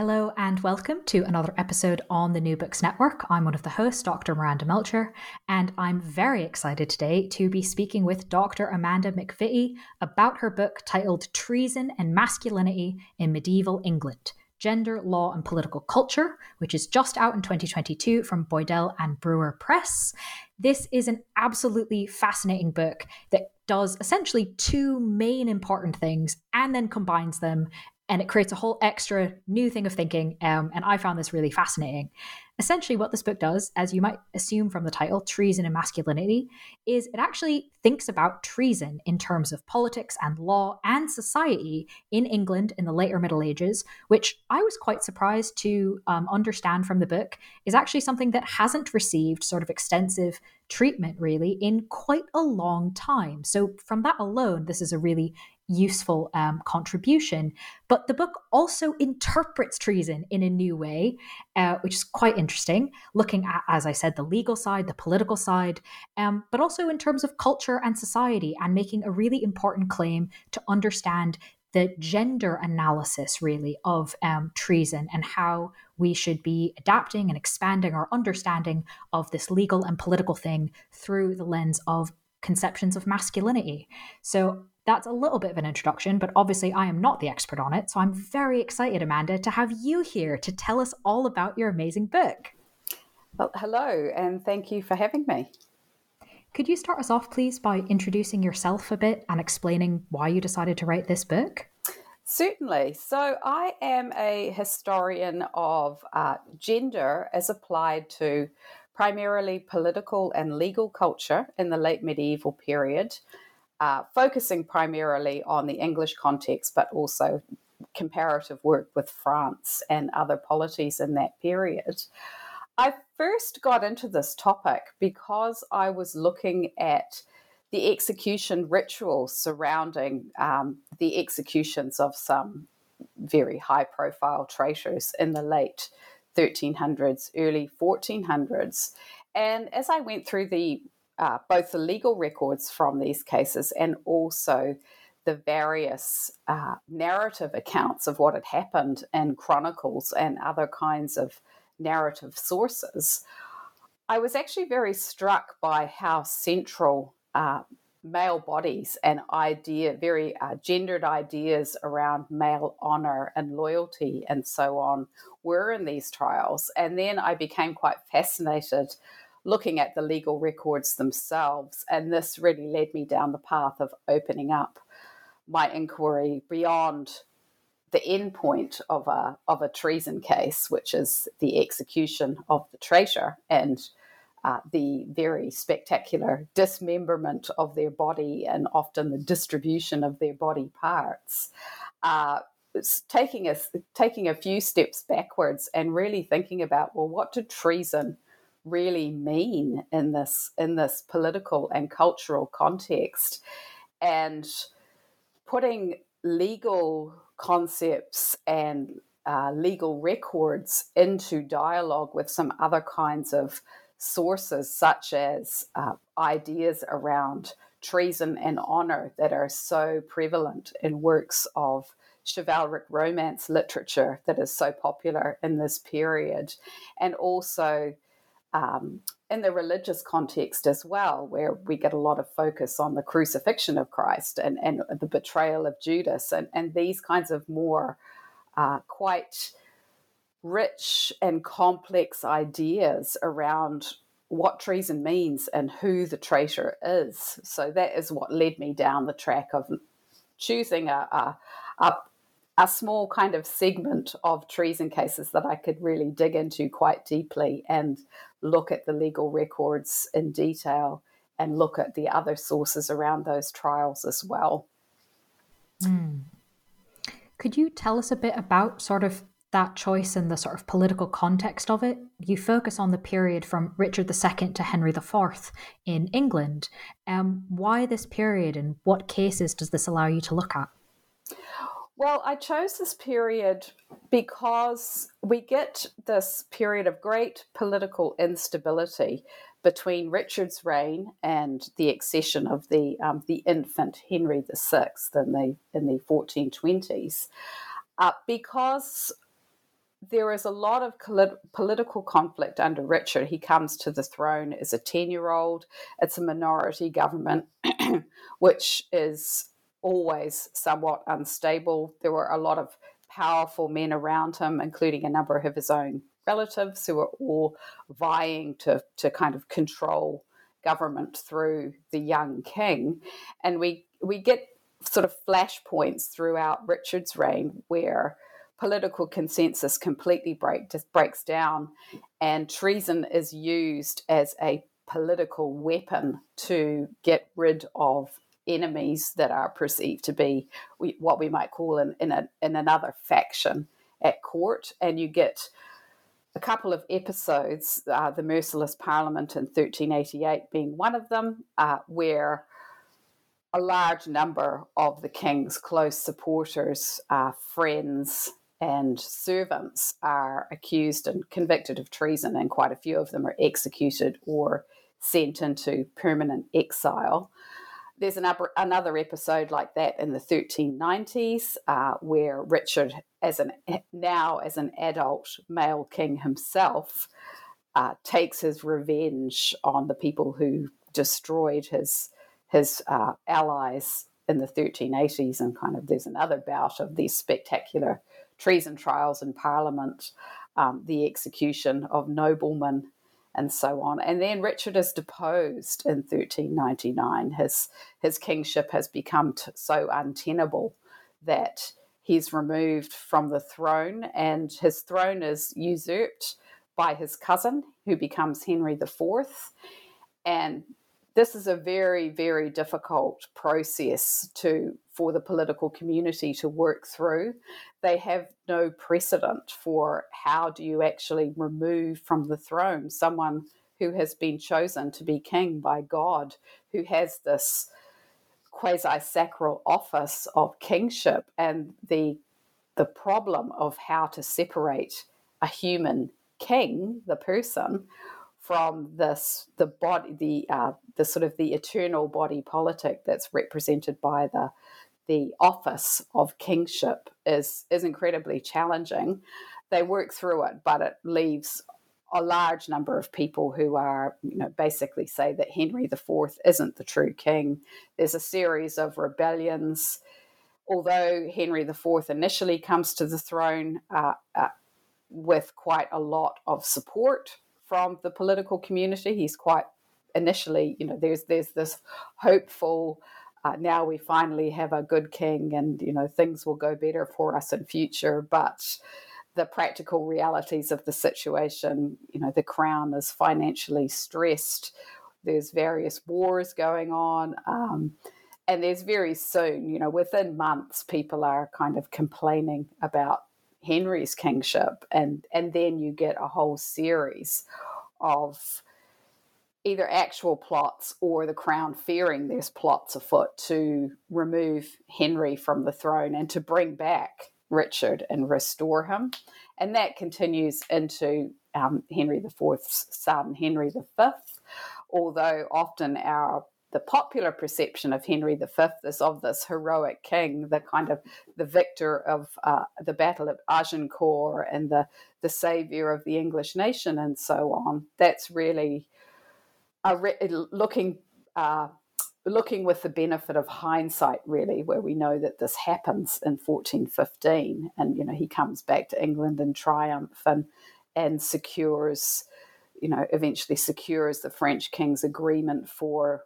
Hello and welcome to another episode on the New Books Network. I'm one of the hosts, Dr. Miranda Melcher, and I'm very excited today to be speaking with Dr. Amanda McVitty about her book titled Treason and Masculinity in Medieval England Gender, Law, and Political Culture, which is just out in 2022 from Boydell and Brewer Press. This is an absolutely fascinating book that does essentially two main important things and then combines them and it creates a whole extra new thing of thinking. Um, and I found this really fascinating. Essentially, what this book does, as you might assume from the title, Treason and Masculinity, is it actually thinks about treason in terms of politics and law and society in England in the later Middle Ages, which I was quite surprised to um, understand from the book is actually something that hasn't received sort of extensive treatment really in quite a long time. So, from that alone, this is a really useful um, contribution. But the book also interprets treason in a new way, uh, which is quite interesting, looking at, as I said, the legal side, the political side, um, but also in terms of culture and society, and making a really important claim to understand the gender analysis, really, of um, treason and how we should be adapting and expanding our understanding of this legal and political thing through the lens of conceptions of masculinity. So that's a little bit of an introduction, but obviously I am not the expert on it. So I'm very excited, Amanda, to have you here to tell us all about your amazing book. Well, hello, and thank you for having me. Could you start us off, please, by introducing yourself a bit and explaining why you decided to write this book? Certainly. So, I am a historian of uh, gender as applied to primarily political and legal culture in the late medieval period uh, focusing primarily on the English context, but also comparative work with France and other polities in that period. I first got into this topic because I was looking at the execution rituals surrounding um, the executions of some very high profile traitors in the late 1300s, early 1400s. And as I went through the uh, both the legal records from these cases and also the various uh, narrative accounts of what had happened in chronicles and other kinds of narrative sources, I was actually very struck by how central uh, male bodies and idea, very uh, gendered ideas around male honor and loyalty and so on, were in these trials. And then I became quite fascinated looking at the legal records themselves. And this really led me down the path of opening up my inquiry beyond the end point of a of a treason case, which is the execution of the traitor and uh, the very spectacular dismemberment of their body and often the distribution of their body parts. Uh, taking a taking a few steps backwards and really thinking about well, what did treason really mean in this in this political and cultural context. And putting legal concepts and uh, legal records into dialogue with some other kinds of sources such as uh, ideas around treason and honor that are so prevalent in works of chivalric romance literature that is so popular in this period. And also um, in the religious context as well, where we get a lot of focus on the crucifixion of Christ and, and the betrayal of Judas and, and these kinds of more uh, quite rich and complex ideas around what treason means and who the traitor is. So that is what led me down the track of choosing a, a, a a small kind of segment of treason cases that I could really dig into quite deeply and look at the legal records in detail and look at the other sources around those trials as well. Mm. Could you tell us a bit about sort of that choice and the sort of political context of it? You focus on the period from Richard II to Henry IV in England. Um, why this period and what cases does this allow you to look at? Well, I chose this period because we get this period of great political instability between Richard's reign and the accession of the um, the infant Henry VI in the in the 1420s, uh, because there is a lot of political conflict under Richard. He comes to the throne as a 10 year old. It's a minority government, which is always somewhat unstable. There were a lot of powerful men around him, including a number of his own relatives who were all vying to, to kind of control government through the young king. And we, we get sort of flashpoints throughout Richard's reign where political consensus completely break, just breaks down and treason is used as a political weapon to get rid of enemies that are perceived to be what we might call in, in, a, in another faction at court. And you get a couple of episodes, uh, the Merciless Parliament in 1388 being one of them, uh, where a large number of the king's close supporters, uh, friends, and servants are accused and convicted of treason, and quite a few of them are executed or sent into permanent exile there's an upper, another episode like that in the 1390s uh, where Richard, as an now as an adult male king himself, uh, takes his revenge on the people who destroyed his his uh, allies in the 1380s, and kind of there's another bout of these spectacular treason trials in Parliament, um, the execution of noblemen and so on. And then Richard is deposed in 1399. His, his kingship has become t- so untenable that he's removed from the throne, and his throne is usurped by his cousin, who becomes Henry IV. And this is a very, very difficult process to for the political community to work through. They have no precedent for how do you actually remove from the throne someone who has been chosen to be king by God, who has this quasi sacral office of kingship, and the the problem of how to separate a human king, the person, from this the body the uh, the sort of the eternal body politic that's represented by the the office of kingship is is incredibly challenging. They work through it, but it leaves a large number of people who are, you know, basically say that Henry IV isn't the true king. There's a series of rebellions. Although Henry IV initially comes to the throne uh, uh, with quite a lot of support from the political community. He's quite initially, you know, there's there's this hopeful. Uh, now we finally have a good king, and you know things will go better for us in future. But the practical realities of the situation, you know, the crown is financially stressed. There's various wars going on. Um, and there's very soon, you know, within months, people are kind of complaining about Henry's kingship, and and then you get a whole series of either actual plots or the crown fearing there's plots afoot to remove Henry from the throne and to bring back Richard and restore him. And that continues into um, Henry IV's son, Henry V, although often our the popular perception of Henry V is of this heroic king, the kind of the victor of uh, the Battle of Agincourt and the the savior of the English nation and so on. That's really re- looking uh, looking with the benefit of hindsight, really, where we know that this happens in 1415, and you know he comes back to England in triumph and and secures, you know, eventually secures the French king's agreement for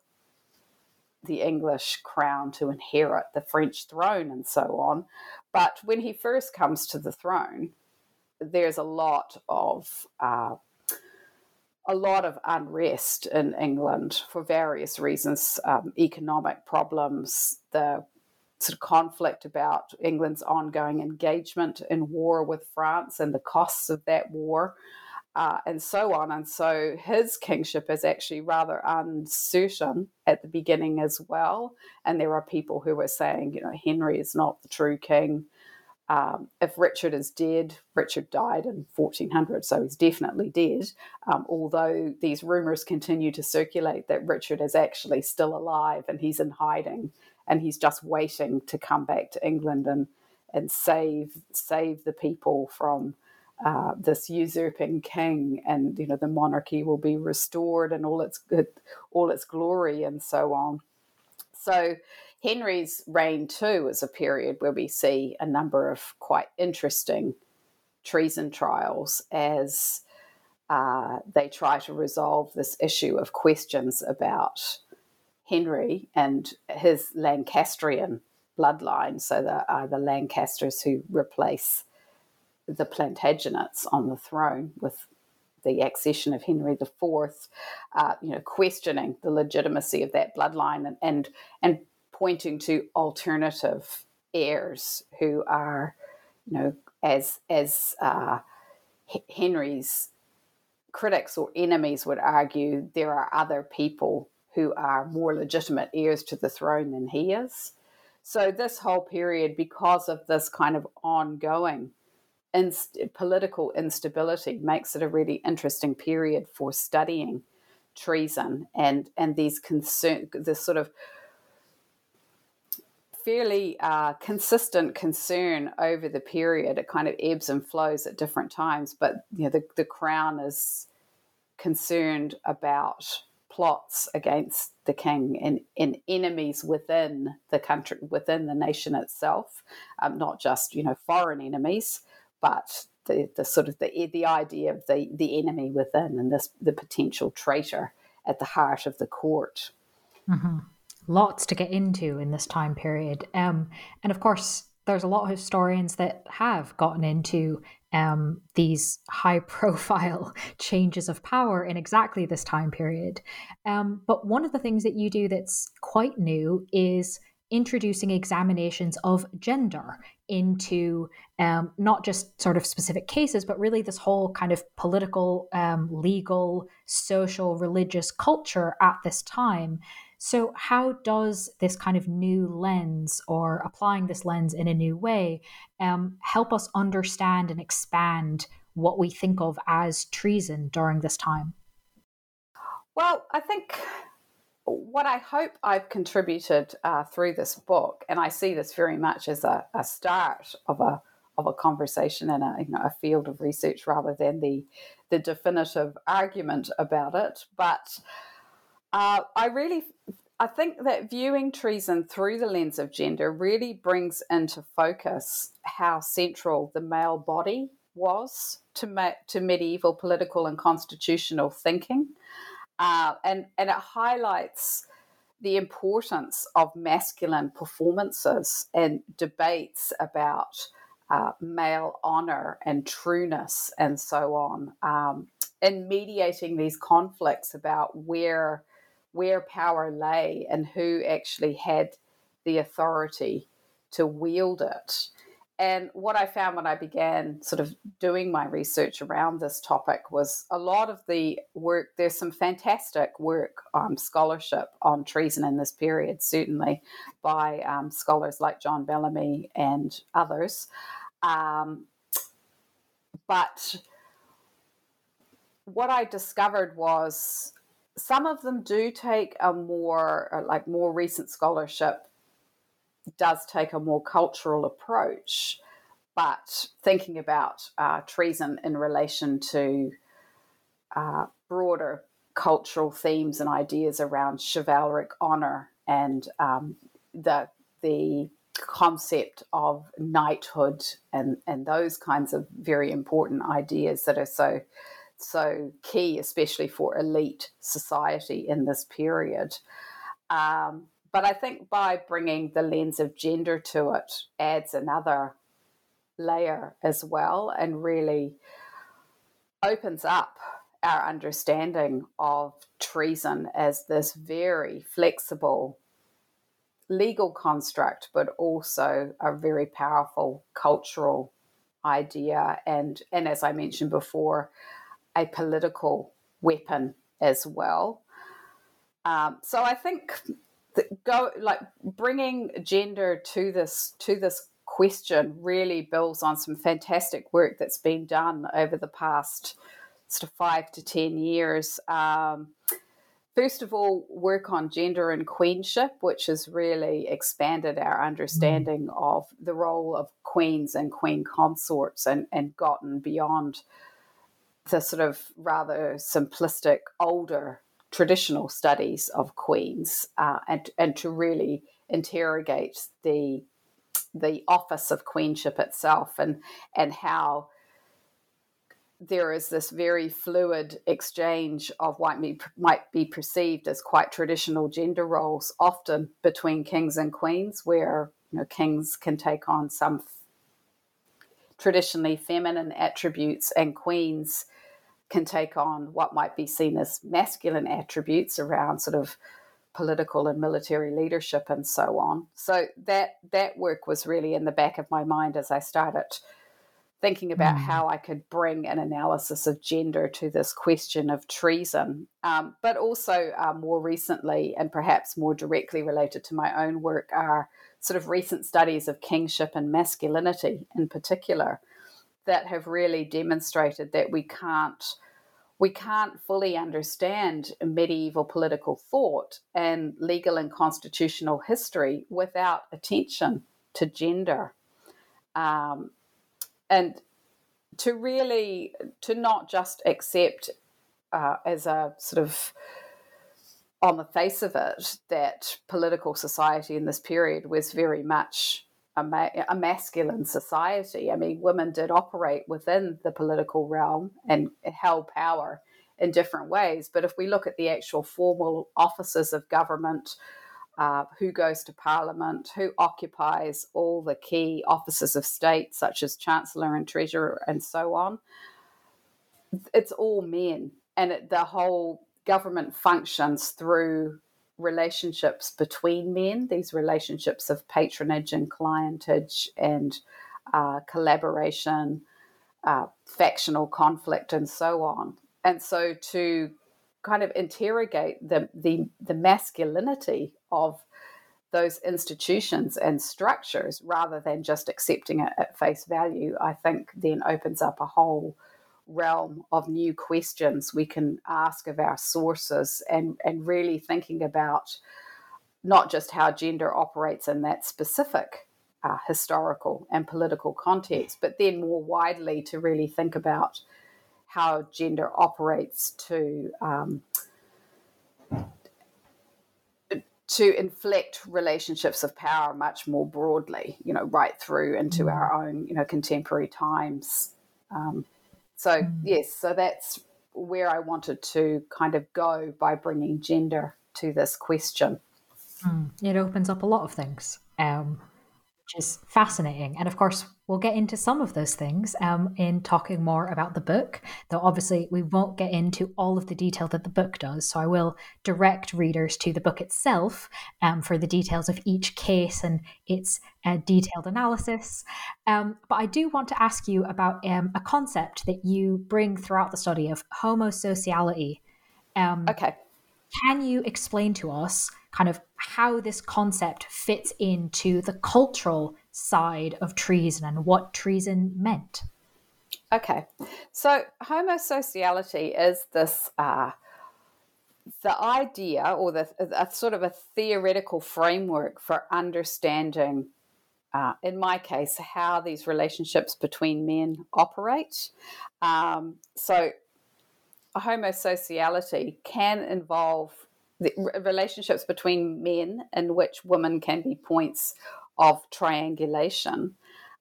the English crown to inherit the French throne and so on. But when he first comes to the throne, there's a lot of uh, a lot of unrest in England for various reasons, um, economic problems, the sort of conflict about England's ongoing engagement in war with France and the costs of that war. Uh, and so on. And so his kingship is actually rather uncertain at the beginning as well. And there are people who are saying, you know, Henry is not the true king. Um, if Richard is dead, Richard died in 1400, so he's definitely dead. Um, although these rumors continue to circulate that Richard is actually still alive and he's in hiding and he's just waiting to come back to England and and save save the people from uh, this usurping king, and you know the monarchy will be restored and all its all its glory, and so on. So Henry's reign too is a period where we see a number of quite interesting treason trials as uh, they try to resolve this issue of questions about Henry and his Lancastrian bloodline. So the, uh, the Lancasters who replace the Plantagenets on the throne with the accession of Henry IV, uh, you know, questioning the legitimacy of that bloodline and, and and pointing to alternative heirs who are, you know, as as uh, Henry's critics or enemies would argue, there are other people who are more legitimate heirs to the throne than he is. So this whole period, because of this kind of ongoing inst- political instability, makes it a really interesting period for studying treason and and these concern, this sort of fairly uh, consistent concern over the period. It kind of ebbs and flows at different times, but you know the the crown is concerned about plots against the king and, and enemies within the country, within the nation itself, um, not just you know foreign enemies, but the, the sort of the the idea of the the enemy within and this the potential traitor at the heart of the court. Mm-hmm. Lots to get into in this time period, um, and of course, there's a lot of historians that have gotten into um, these high profile changes of power in exactly this time period. Um, but one of the things that you do that's quite new is introducing examinations of gender into um, not just sort of specific cases, but really this whole kind of political, um, legal, social, religious culture at this time. So, how does this kind of new lens or applying this lens in a new way um, help us understand and expand what we think of as treason during this time? Well, I think what I hope I've contributed uh, through this book, and I see this very much as a, a start of a of a conversation in a, you know, a field of research rather than the the definitive argument about it, but uh, I really, I think that viewing treason through the lens of gender really brings into focus how central the male body was to ma- to medieval political and constitutional thinking, uh, and and it highlights the importance of masculine performances and debates about uh, male honor and trueness and so on, um, and mediating these conflicts about where where power lay and who actually had the authority to wield it. And what I found when I began sort of doing my research around this topic was a lot of the work, there's some fantastic work, um, scholarship on treason in this period, certainly by um, scholars like John Bellamy and others. Um, but what I discovered was some of them do take a more uh, like more recent scholarship does take a more cultural approach but thinking about uh, treason in relation to uh, broader cultural themes and ideas around chivalric honor and um, the the concept of knighthood and and those kinds of very important ideas that are so so key, especially for elite society in this period. Um, but I think by bringing the lens of gender to it adds another layer as well and really opens up our understanding of treason as this very flexible legal construct, but also a very powerful cultural idea, and and as I mentioned before, a political weapon as well. Um, so I think go like bringing gender to this to this question really builds on some fantastic work that's been done over the past sort of five to ten years. Um, first of all, work on gender and queenship, which has really expanded our understanding of the role of queens and queen consorts and, and gotten beyond the sort of rather simplistic older traditional studies of queens uh, and, and to really interrogate the the office of queenship itself and and how there is this very fluid exchange of what might be perceived as quite traditional gender roles, often between kings and queens, where you know, kings can take on some traditionally feminine attributes, and queens can take on what might be seen as masculine attributes around sort of political and military leadership and so on. So that that work was really in the back of my mind as I started thinking about mm. how I could bring an analysis of gender to this question of treason. Um, but also, uh, more recently, and perhaps more directly related to my own work, are sort of recent studies of kingship and masculinity in particular that have really demonstrated that we can't we can't fully understand medieval political thought and legal and constitutional history without attention to gender. Um, and to really to not just accept uh, as a sort of on the face of it that political society in this period was very much a, ma- a, masculine society. I mean, women did operate within the political realm and held power in different ways. But if we look at the actual formal offices of government, uh, who goes to Parliament, who occupies all the key offices of state, such as Chancellor and Treasurer, and so on. It's all men, and it, the whole government functions through relationships between men, these relationships of patronage and clientage and uh, collaboration, uh, factional conflict, and so on. And so to kind of interrogate the, the, the masculinity of those institutions and structures rather than just accepting it at face value, I think then opens up a whole realm of new questions we can ask of our sources and, and really thinking about not just how gender operates in that specific uh, historical and political context, but then more widely to really think about how gender operates to um, to inflect relationships of power much more broadly, you know, right through into mm. our own, you know, contemporary times. Um, so mm. yes, so that's where I wanted to kind of go by bringing gender to this question. Mm. It opens up a lot of things. Um, which is fascinating. And of course, we'll get into some of those things um, in talking more about the book, though obviously we won't get into all of the detail that the book does. So I will direct readers to the book itself um, for the details of each case and its uh, detailed analysis. Um, but I do want to ask you about um, a concept that you bring throughout the study of homosociality. Um, okay. Can you explain to us? kind of how this concept fits into the cultural side of treason and what treason meant. Okay, so homosociality is this uh, the idea or the a sort of a theoretical framework for understanding. Uh, in my case, how these relationships between men operate. Um, so, homosociality can involve the relationships between men in which women can be points of triangulation,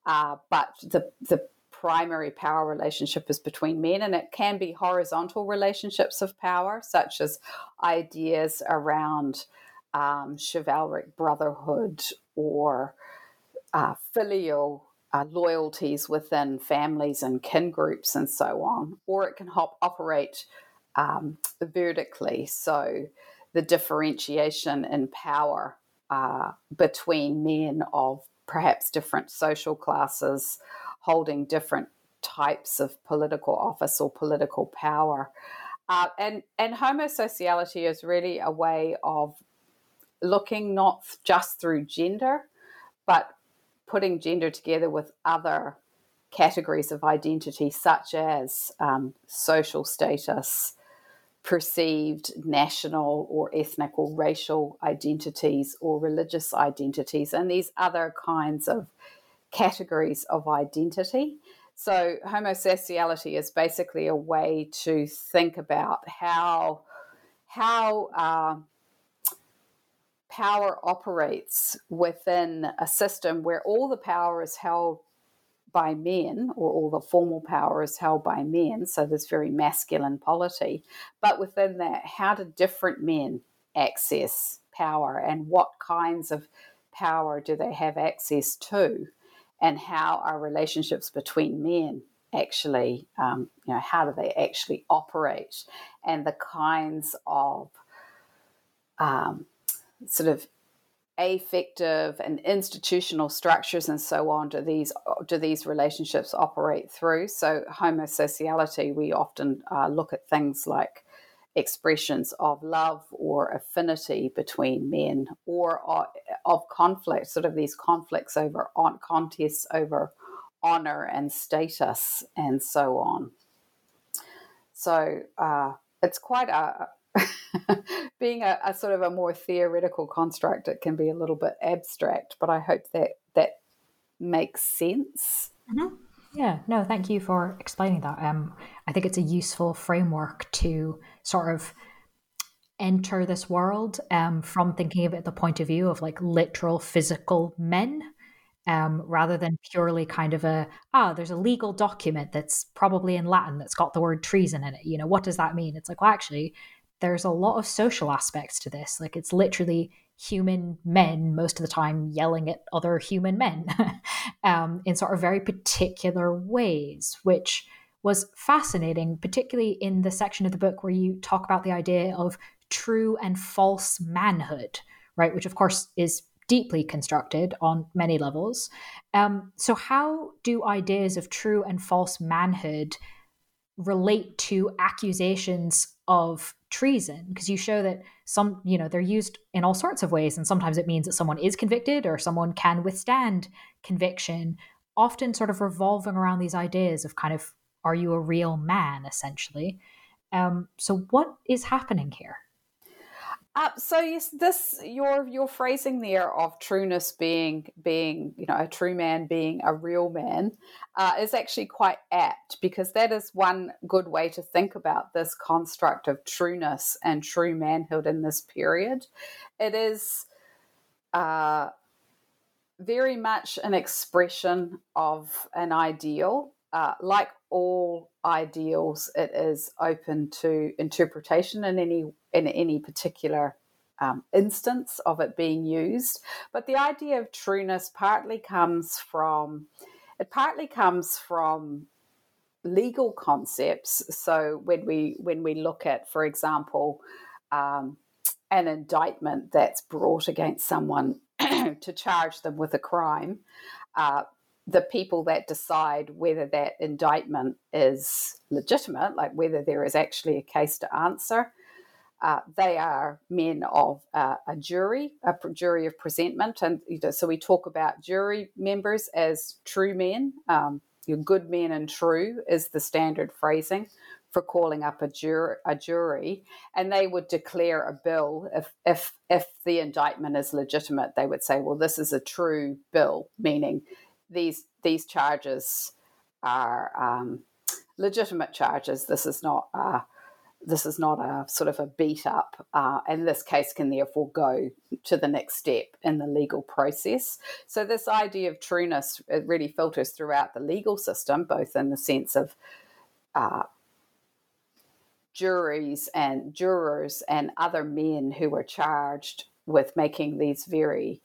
uh, but the the primary power relationship is between men, and it can be horizontal relationships of power, such as ideas around um, chivalric brotherhood or uh, filial uh, loyalties within families and kin groups and so on, or it can help operate um, vertically. So the differentiation in power uh, between men of perhaps different social classes holding different types of political office or political power. Uh, and, and homosociality is really a way of looking not just through gender, but putting gender together with other categories of identity, such as um, social status, perceived national or ethnic or racial identities or religious identities, and these other kinds of categories of identity. So, homosociality is basically a way to think about how how uh, power operates within a system where all the power is held by men, or all the formal power is held by men. So there's very masculine polity. But within that, how do different men access power and what kinds of power do they have access to? And how are relationships between men actually, um, you know, how do they actually operate? And the kinds of um, sort of affective and institutional structures and so on do these do these relationships operate through? So homosociality we often uh, look at things like expressions of love or affinity between men or of, of conflict sort of these conflicts over on contests over honor and status and so on. So uh, it's quite a being a, a, sort of a more theoretical construct, it can be a little bit abstract, but I hope that that makes sense. Mm-hmm. Yeah, no, thank you for explaining that. Um, I think it's a useful framework to sort of enter this world um, from thinking of it the point of view of like literal physical men um, rather than purely kind of a ah there's a legal document that's probably in latin that's got the word treason in it you know what does that mean it's like well actually there's a lot of social aspects to this. Like it's literally human men most of the time yelling at other human men um, in sort of very particular ways, which was fascinating, particularly in the section of the book where you talk about the idea of true and false manhood, right? Which, of course, is deeply constructed on many levels. Um, so, how do ideas of true and false manhood relate to accusations of treason because you show that some you know they're used in all sorts of ways and sometimes it means that someone is convicted or someone can withstand conviction often sort of revolving around these ideas of kind of are you a real man? essentially. Um, so what is happening here uh, so yes, this your your phrasing there of trueness being being you know a true man being a real man uh, is actually quite apt because that is one good way to think about this construct of trueness and true manhood in this period. It is uh, very much an expression of an ideal. Uh, like all ideals, it is open to interpretation in any in any particular um, instance of it being used. But the idea of trueness partly comes from it partly comes from legal concepts. So when we when we look at, for example, um, an indictment that's brought against someone to charge them with a crime, uh, the people that decide whether that indictment is legitimate, like whether there is actually a case to answer, uh, they are men of uh, a jury, a jury of presentment, and you know, so we talk about jury members as true men. Um, good men and true is the standard phrasing for calling up a, jur- a jury, and they would declare a bill if if if the indictment is legitimate. They would say, "Well, this is a true bill," meaning these these charges are um, legitimate charges. This is not. Uh, this is not a sort of a beat up, uh, and this case can therefore go to the next step in the legal process. So, this idea of trueness it really filters throughout the legal system, both in the sense of uh, juries and jurors and other men who are charged with making these very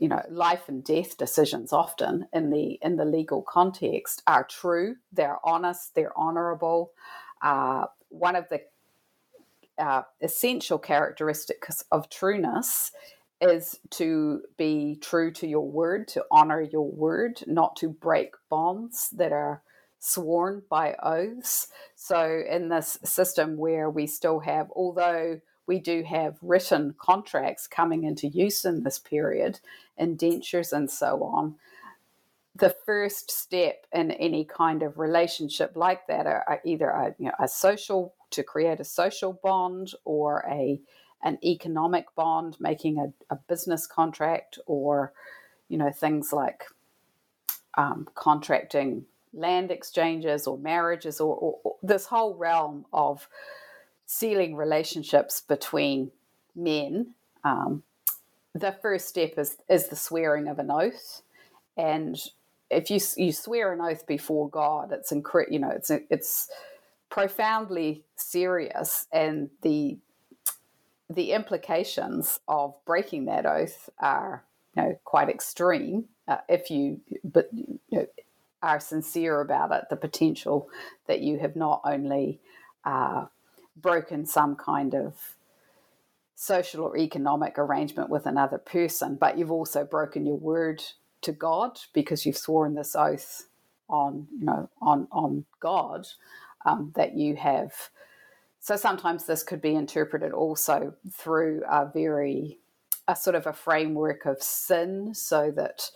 you know life and death decisions often in the in the legal context are true they're honest they're honorable uh, one of the uh, essential characteristics of trueness is to be true to your word, to honor your word, not to break bonds that are sworn by oaths. So, in this system where we still have, although we do have written contracts coming into use in this period, indentures and so on, the first step in any kind of relationship like that are, are either a, you know, a social to create a social bond or a an economic bond, making a, a business contract, or you know things like um, contracting land exchanges or marriages, or, or, or this whole realm of sealing relationships between men. Um, the first step is is the swearing of an oath, and if you you swear an oath before God, it's incre- you know it's it's profoundly serious, and the the implications of breaking that oath are you know quite extreme uh, if you but you know, are sincere about it. The potential that you have not only uh, broken some kind of social or economic arrangement with another person, but you've also broken your word to God because you've sworn this oath on you know on on God um, that you have. So sometimes this could be interpreted also through a very a sort of a framework of sin, so that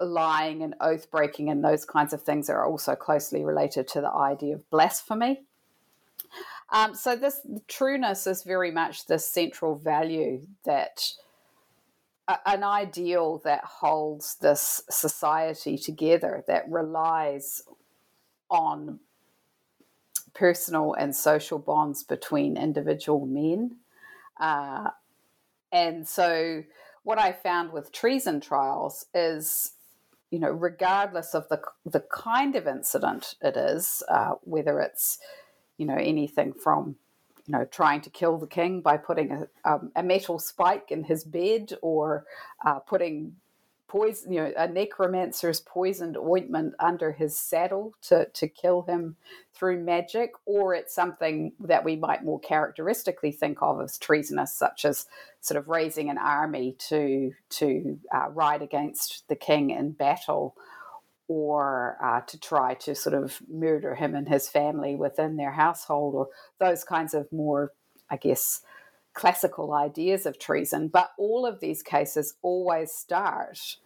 lying and oath breaking and those kinds of things are also closely related to the idea of blasphemy. Um, so this trueness is very much the central value that an ideal that holds this society together that relies on personal and social bonds between individual men. Uh, and so, what I found with treason trials is, you know, regardless of the the kind of incident it is, uh, whether it's, you know, anything from you know, trying to kill the king by putting a, um, a metal spike in his bed or uh, putting poison, you know, a necromancer's poisoned ointment under his saddle to, to kill him through magic, or it's something that we might more characteristically think of as treasonous, such as sort of raising an army to to uh, ride against the king in battle or uh, to try to sort of murder him and his family within their household, or those kinds of more, I guess, classical ideas of treason. But all of these cases always start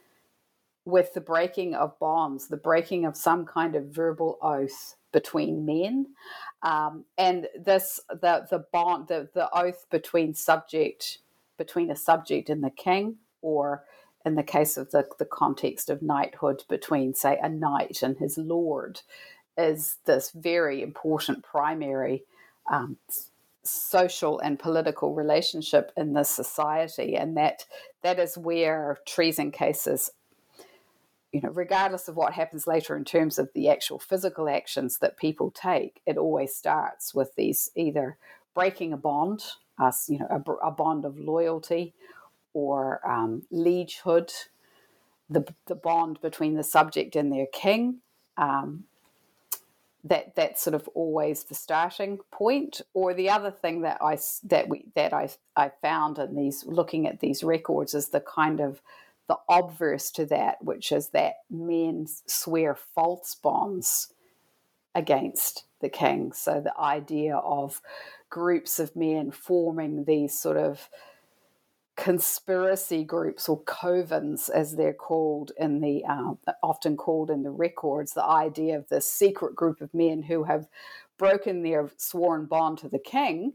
with the breaking of bonds, the breaking of some kind of verbal oath between men, um, and this the the bond the the oath between subject between a subject and the king, or in the case of the, the context of knighthood between, say, a knight and his lord, is this very important primary um, social and political relationship in this society, and that that is where treason cases. You know, regardless of what happens later in terms of the actual physical actions that people take, it always starts with these either breaking a bond, us, you know, a, a bond of loyalty, or um, liegehood, the, the bond between the subject and their king. Um, that that's sort of always the starting point. Or the other thing that I that we that I I found in these looking at these records is the kind of the obverse to that, which is that men swear false bonds against the king. So the idea of groups of men forming these sort of conspiracy groups or covens as they're called in the uh, often called in the records the idea of this secret group of men who have broken their sworn bond to the king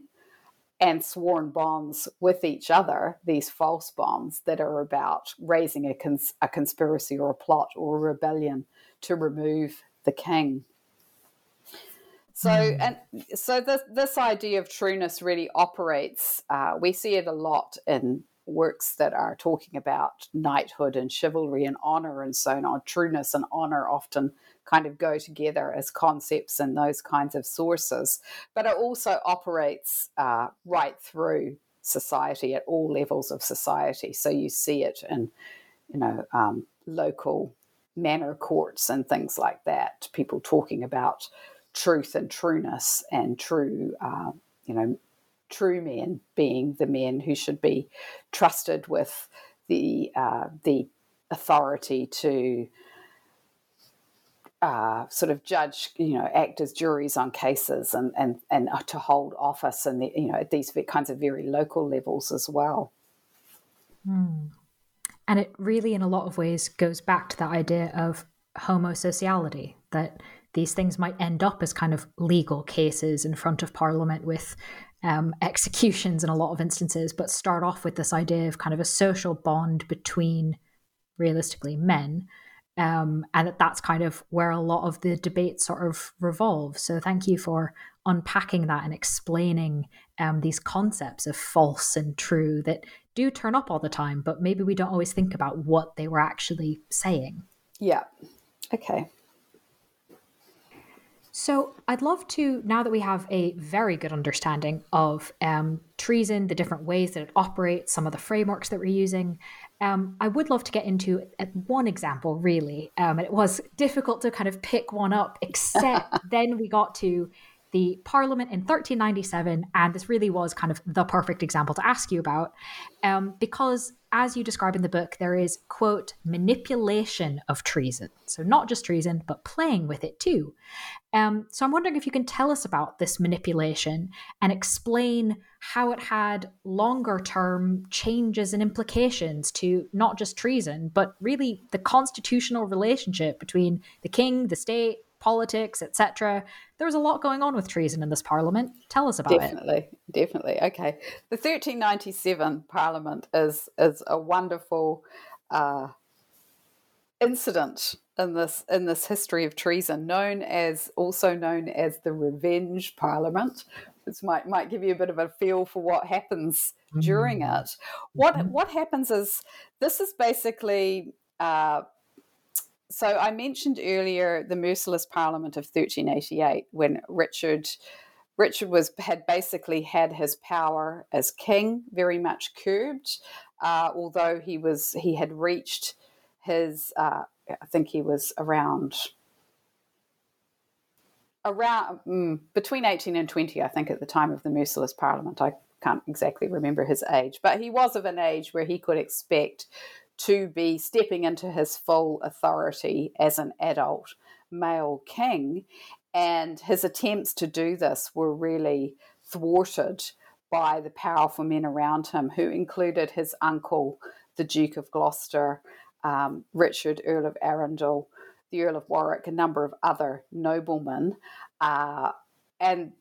and sworn bonds with each other these false bonds that are about raising a, cons- a conspiracy or a plot or a rebellion to remove the king so mm. and so this this idea of trueness really operates. Uh, we see it a lot in works that are talking about knighthood and chivalry and honor and so on. Trueness and honor often kind of go together as concepts in those kinds of sources, but it also operates uh, right through society at all levels of society. So you see it in, you know, um, local manor courts and things like that. People talking about truth and trueness and true, uh, you know, true men being the men who should be trusted with the uh, the authority to uh, sort of judge, you know, act as juries on cases and and and uh, to hold office and you know at these kinds of very local levels as well. Mm. And it really, in a lot of ways, goes back to that idea of homosociality that these things might end up as kind of legal cases in front of Parliament with um, executions in a lot of instances, but start off with this idea of kind of a social bond between realistically men. Um, and that that's kind of where a lot of the debate sort of revolves. So thank you for unpacking that and explaining um, these concepts of false and true that do turn up all the time, but maybe we don't always think about what they were actually saying. Yeah. Okay. So, I'd love to, now that we have a very good understanding of um, treason, the different ways that it operates, some of the frameworks that we're using, um, I would love to get into one example, really. Um, and it was difficult to kind of pick one up, except then we got to the Parliament in 1397, and this really was kind of the perfect example to ask you about, um, because as you describe in the book, there is, quote, manipulation of treason. So not just treason, but playing with it too. Um, so I'm wondering if you can tell us about this manipulation and explain how it had longer term changes and implications to not just treason, but really the constitutional relationship between the king, the state, politics, etc. There was a lot going on with treason in this parliament. Tell us about definitely, it. Definitely, definitely. Okay, the 1397 parliament is is a wonderful uh, incident in this in this history of treason, known as also known as the Revenge Parliament. This might might give you a bit of a feel for what happens mm-hmm. during it. What mm-hmm. what happens is this is basically uh, so I mentioned earlier the merciless Parliament of 1388 when Richard Richard was had basically had his power as king very much curbed, uh, although he was he had reached his uh, I think he was around around mm, between 18 and 20 I think at the time of the merciless Parliament. I can't exactly remember his age, but he was of an age where he could expect to be stepping into his full authority as an adult male king. And his attempts to do this were really thwarted by the powerful men around him, who included his uncle, the Duke of Gloucester, um, Richard, Earl of Arundel, the Earl of Warwick, a number of other noblemen. Uh, and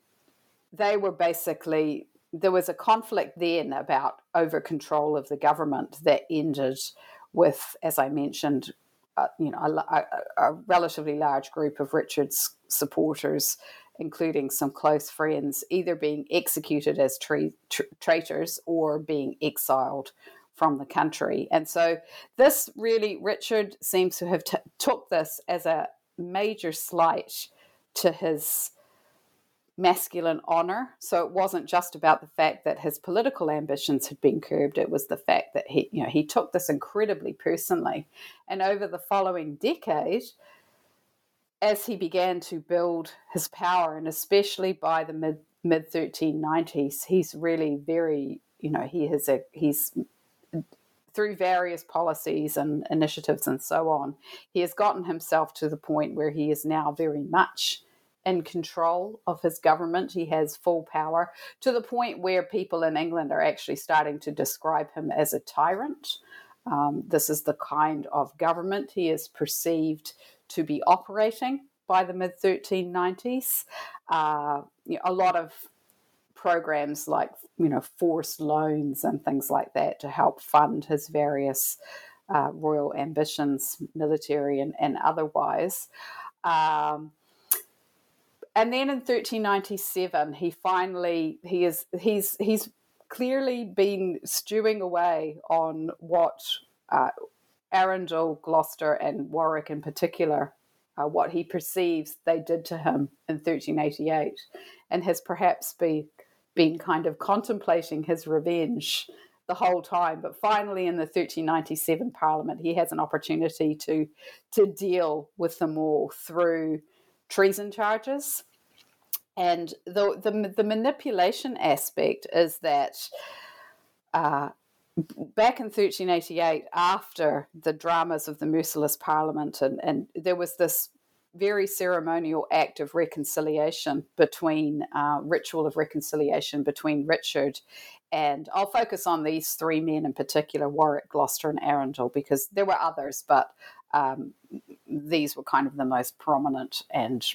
they were basically there was a conflict then about over control of the government that ended with, as I mentioned, uh, you know, a, a, a, relatively large group of Richard's supporters, including some close friends, either being executed as tra- tra- traitors or being exiled from the country. And so, this really, Richard seems to have t- took this as a major slight to his masculine honor. So it wasn't just about the fact that his political ambitions had been curbed, it was the fact that he, you know, he took this incredibly personally. And over the following decade, as he began to build his power, and especially by the mid mid 1390s, he's really very, you know, he has a he's through various policies and initiatives and so on, he has gotten himself to the point where he is now very much in control of his government. He has full power to the point where people in England are actually starting to describe him as a tyrant. Um, this is the kind of government he is perceived to be operating by the mid 1390s. Uh, a lot of programs like you know forced loans and things like that to help fund his various uh, royal ambitions, military and, and otherwise. Um, and then in 1397 he finally he is he's he's clearly been stewing away on what uh, Arundel, Gloucester, and Warwick in particular, uh, what he perceives they did to him in 1388, and has perhaps be, been kind of contemplating his revenge the whole time. But finally, in the 1397 Parliament, he has an opportunity to to deal with them all through treason charges. And the, the, the manipulation aspect is that uh, back in 1388, after the dramas of the merciless parliament, and, and there was this very ceremonial act of reconciliation between uh, ritual of reconciliation between Richard and I'll focus on these three men in particular Warwick, Gloucester, and Arundel because there were others, but um, these were kind of the most prominent and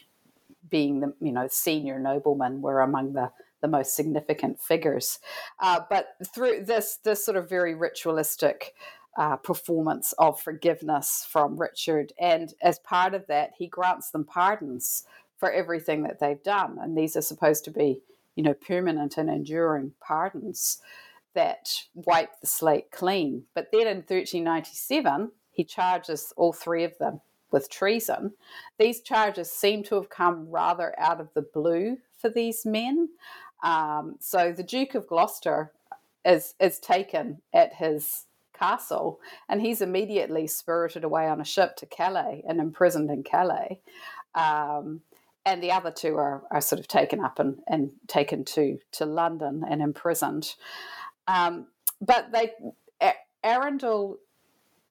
being the you know senior noblemen were among the the most significant figures. Uh, but through this this sort of very ritualistic uh, performance of forgiveness from Richard, and as part of that, he grants them pardons for everything that they've done, and these are supposed to be you know permanent and enduring pardons that wipe the slate clean. But then in 1397, he charges all three of them with treason. These charges seem to have come rather out of the blue for these men. Um, so the Duke of Gloucester is is taken at his castle, and he's immediately spirited away on a ship to Calais and imprisoned in Calais. Um, and the other two are, are sort of taken up and, and taken to to London and imprisoned. Um, but they Arundel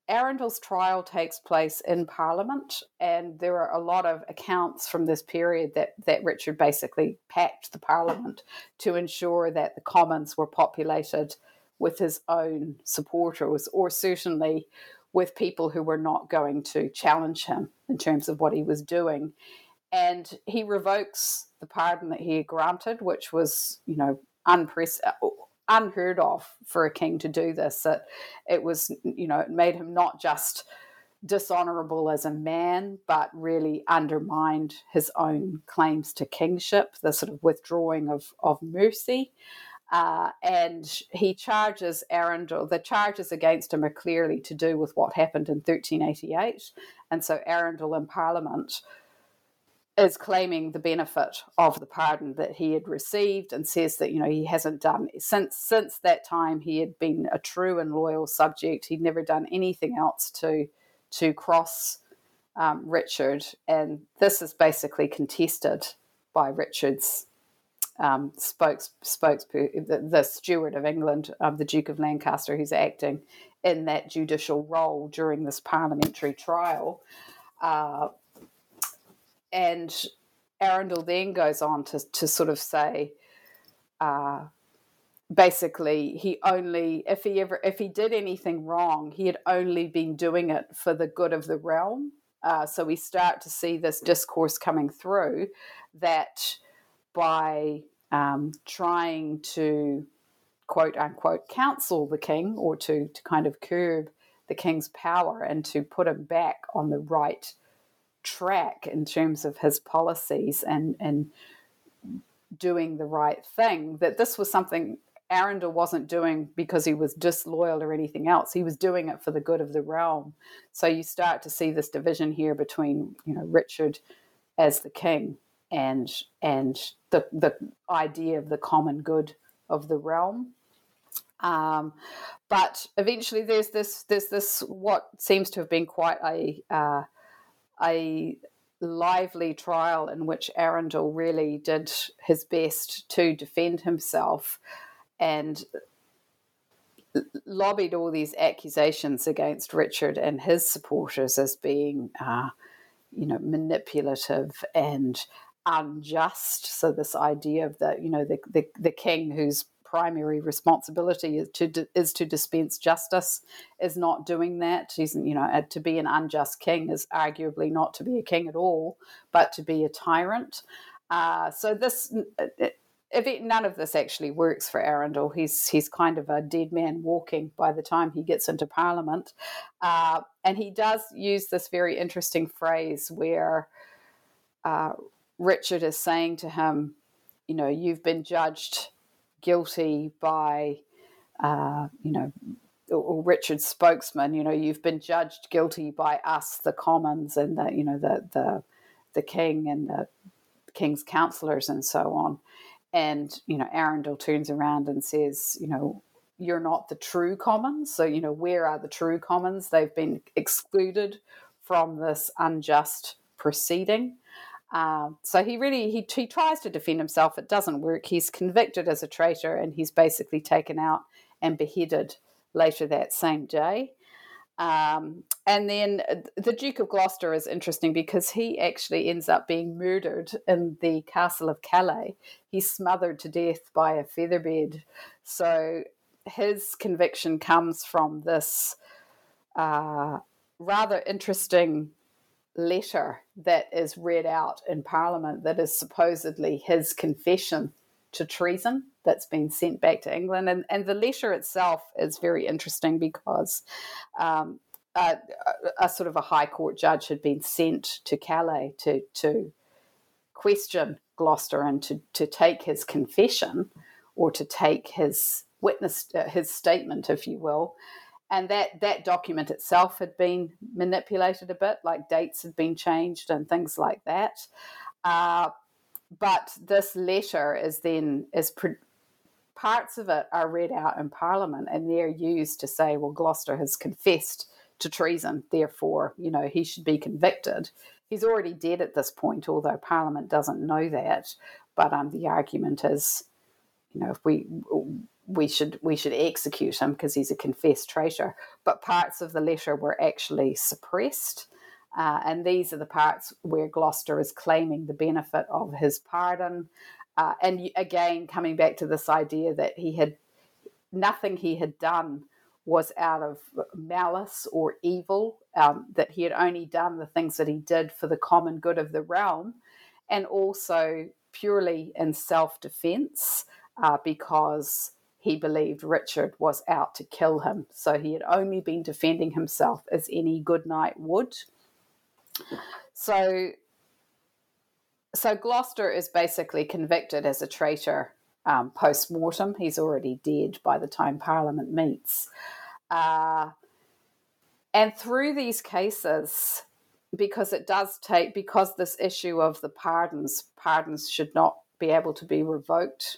Arundel's trial takes place in Parliament, and there are a lot of accounts from this period that, that Richard basically packed the Parliament to ensure that the Commons were populated with his own supporters, or certainly with people who were not going to challenge him in terms of what he was doing. And he revokes the pardon that he had granted, which was, you know, unprecedented unheard of for a king to do this. That it was, you know, it made him not just dishonorable as a man, but really undermined his own claims to kingship, the sort of withdrawing of, of mercy. Uh, and he charges Arundel, the charges against him are clearly to do with what happened in 1388. And so Arundel in Parliament is claiming the benefit of the pardon that he had received and says that you know he hasn't done since since that time he had been a true and loyal subject. He'd never done anything else to to cross um, Richard. And this is basically contested by Richard's um, spokes spokes the, the, steward of England um, the Duke of Lancaster who's acting in that judicial role during this parliamentary trial. Uh, and Arundel then goes on to, to sort of say, uh, basically, he only, if he ever, if he did anything wrong, he had only been doing it for the good of the realm. Uh, so we start to see this discourse coming through that by um, trying to quote unquote counsel the king or to, to kind of curb the king's power and to put him back on the right track in terms of his policies and and doing the right thing that this was something Arundel wasn't doing because he was disloyal or anything else. He was doing it for the good of the realm. So you start to see this division here between, you know, Richard as the king and and the the idea of the common good of the realm. Um, but eventually, there's this there's this what seems to have been quite a uh, a lively trial in which Arundel really did his best to defend himself and lobbied all these accusations against Richard and his supporters as being, uh, you know, manipulative and unjust. So this idea of the, you know, the, the, the king who's primary responsibility is to is to dispense justice is not doing that. He's you know to be an unjust king is arguably not to be a king at all but to be a tyrant. Uh, so this if it, none of this actually works for Arundel, he's he's kind of a dead man walking by the time he gets into Parliament, uh, and he does use this very interesting phrase where uh, Richard is saying to him, you know, you've been judged guilty by, uh, you know, or Richard's spokesman, you know, you've been judged guilty by us, the Commons, and the, you know, the the the King and the King's councillors and so on. And you know, Arundel turns around and says, you know, you're not the true Commons. So you know, where are the true Commons? They've been excluded from this unjust proceeding. Um, so he really he, he tries to defend himself. It doesn't work. He's convicted as a traitor, and he's basically taken out and beheaded later that same day. Um, and then the Duke of Gloucester is interesting because he actually ends up being murdered in the castle of Calais. He's smothered to death by a featherbed. So his conviction comes from this uh, rather interesting letter that is read out in Parliament that is supposedly his confession to treason that's been sent back to England. And, and the letter itself is very interesting because um, a, a, sort of a High Court judge had been sent to Calais to, to question Gloucester and to, to take his confession or to take his witness, uh, his statement, if you will and that that document itself had been manipulated a bit, like dates had been changed and things like that. Uh, but this letter is then is pre- parts of it are read out in Parliament, and they're used to say, well, Gloucester has confessed to treason, therefore, you know, he should be convicted. He's already dead at this point, although Parliament doesn't know that. But um, the argument is, you know, if we we should we should execute him because he's a confessed traitor. But parts of the letter were actually suppressed, uh, and these are the parts where Gloucester is claiming the benefit of his pardon. Uh, and again, coming back to this idea that he had nothing he had done was out of malice or evil, um, that he had only done the things that he did for the common good of the realm, and also purely in self defense, uh, because he believed Richard was out to kill him. So he had only been defending himself as any good knight would. So, so Gloucester is basically convicted as a traitor um, post mortem. He's already dead by the time Parliament meets. Uh, and through these cases, because it does take, because this issue of the pardons, pardons should not be able to be revoked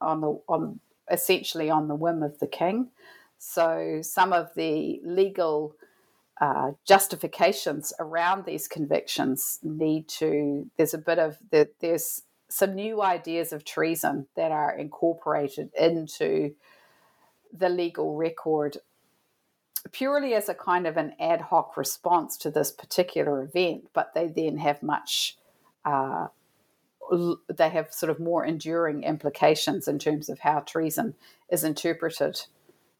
on the on essentially on the whim of the king. So some of the legal uh, justifications around these convictions need to. There's a bit of the, there's some new ideas of treason that are incorporated into the legal record purely as a kind of an ad hoc response to this particular event, but they then have much uh, they have sort of more enduring implications in terms of how treason is interpreted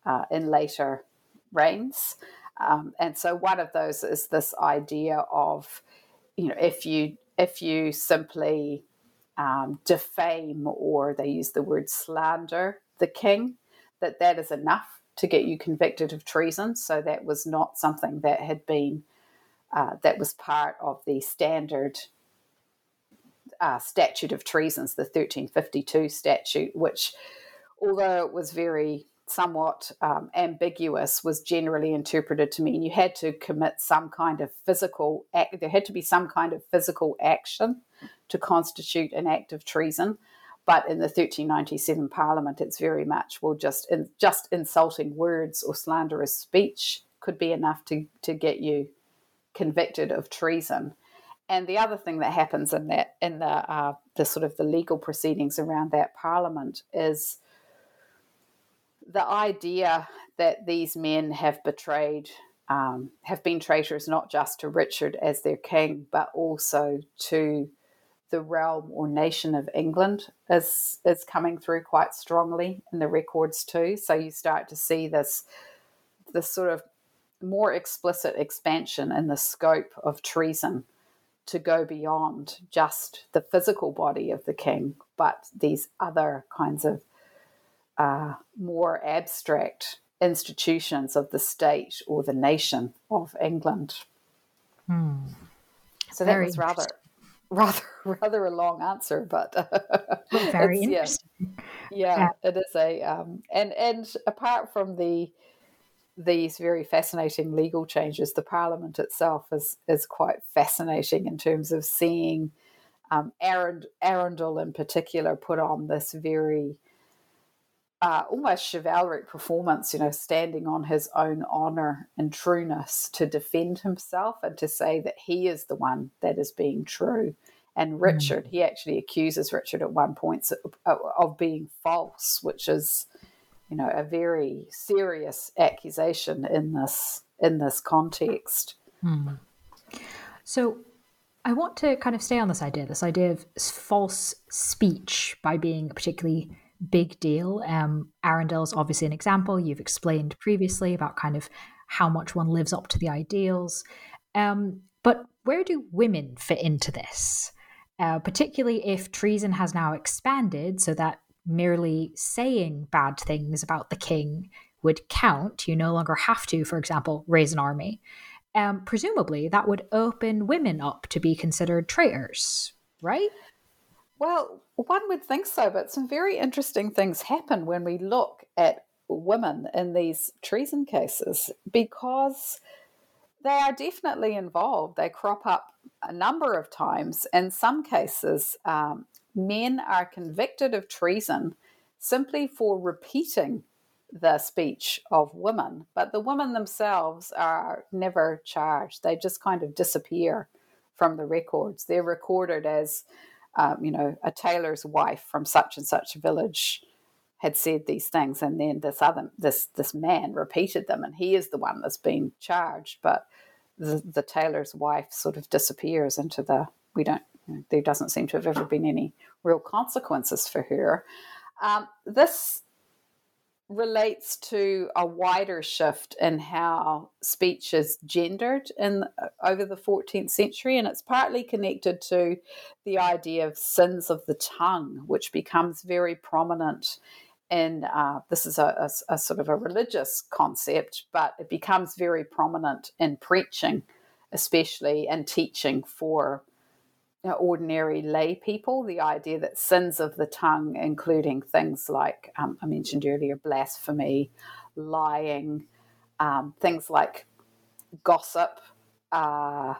uh, in later reigns. Um, and so one of those is this idea of, you know, if you if you simply um, defame or they use the word slander the king, that that is enough to get you convicted of treason. So that was not something that had been uh, that was part of the standard uh, statute of treasons, the 1352 statute, which, although it was very somewhat um, ambiguous, was generally interpreted to mean you had to commit some kind of physical act. There had to be some kind of physical action to constitute an act of treason. But in the 1397 Parliament, it's very much well, just in, just insulting words or slanderous speech could be enough to to get you convicted of treason. And the other thing that happens in that in the uh, the sort of the legal proceedings around that parliament is the idea that these men have betrayed um, have been traitors not just to Richard as their king, but also to the realm or nation of England is is coming through quite strongly in the records too. So you start to see this this sort of more explicit expansion in the scope of treason to go beyond just the physical body of the king, but these other kinds of uh, more abstract institutions of the state or the nation of England. Hmm. So that was rather, rather, rather a long answer, but very interesting. Yeah, yeah, it is a um, and and apart from the these very fascinating legal changes, the Parliament itself is is quite fascinating in terms of seeing um, Arund- Arundel in particular put on this very uh, almost chivalric performance, you know, standing on his own honor and trueness to defend himself and to say that he is the one that is being true And mm. Richard, mm. he actually accuses Richard at one point of, of being false, which is, you know, a very serious accusation in this in this context. Mm. So I want to kind of stay on this idea, this idea of false speech by being a particularly big deal. Um, Arundel is obviously an example. You've explained previously about kind of how much one lives up to the ideals. Um, but where do women fit into this? Uh, particularly if treason has now expanded so that merely saying bad things about the king would count. You no longer have to, for example, raise an army um, presumably that would open women up to be considered traitors, right? Well, one would think so, but some very interesting things happen when we look at women in these treason cases because they are definitely involved. They crop up a number of times. In some cases, um, men are convicted of treason simply for repeating the speech of women, but the women themselves are never charged. They just kind of disappear from the records. They're recorded as, um, you know, a tailor's wife from such and such a village had said these things, and then this other this this man repeated them, and he is the one that's been charged. But the, the tailor's wife sort of disappears into the we don't. There doesn't seem to have ever been any real consequences for her. Um, this relates to a wider shift in how speech is gendered in uh, over the 14th century and it's partly connected to the idea of sins of the tongue which becomes very prominent and uh, this is a, a, a sort of a religious concept but it becomes very prominent in preaching especially and teaching for ordinary lay people, the idea that sins of the tongue, including things like um, I mentioned earlier, blasphemy, lying, um, things like gossip, uh,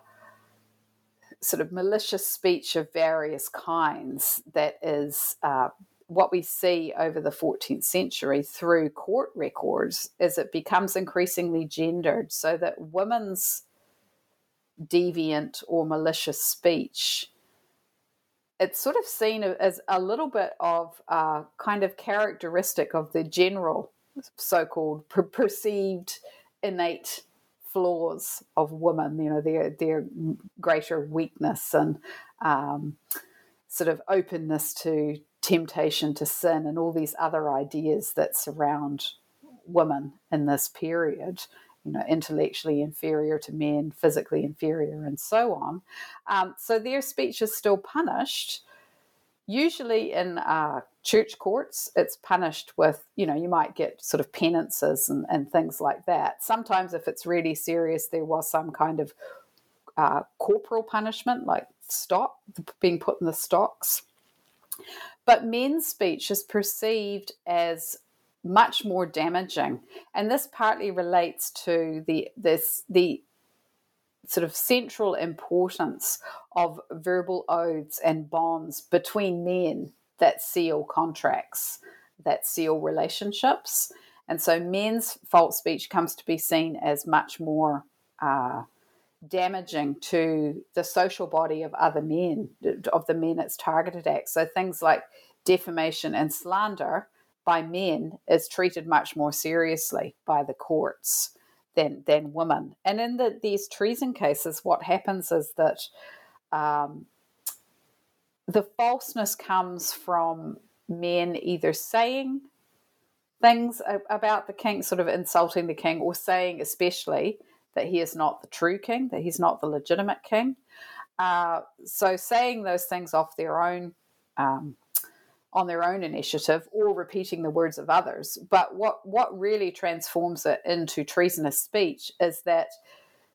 sort of malicious speech of various kinds, that is uh, what we see over the 14th century through court records, is it becomes increasingly gendered so that women's deviant or malicious speech it's sort of seen as a little bit of uh, kind of characteristic of the general so-called per- perceived innate flaws of women you know their their greater weakness and um, sort of openness to temptation to sin and all these other ideas that surround women in this period you know, intellectually inferior to men, physically inferior, and so on. Um, so their speech is still punished. Usually in uh, church courts, it's punished with, you know, you might get sort of penances and, and things like that. Sometimes, if it's really serious, there was some kind of uh, corporal punishment, like stock, being put in the stocks. But men's speech is perceived as much more damaging. And this partly relates to the this the sort of central importance of verbal oaths and bonds between men that seal contracts, that seal relationships. And so men's false speech comes to be seen as much more uh, damaging to the social body of other men, of the men it's targeted at. So things like defamation and slander by men is treated much more seriously by the courts than than women. And in the, these treason cases, what happens is that um, the falseness comes from men either saying things about the king, sort of insulting the king, or saying especially that he is not the true king, that he's not the legitimate king. Uh, so saying those things off their own um, on their own initiative or repeating the words of others. But what, what really transforms it into treasonous speech is that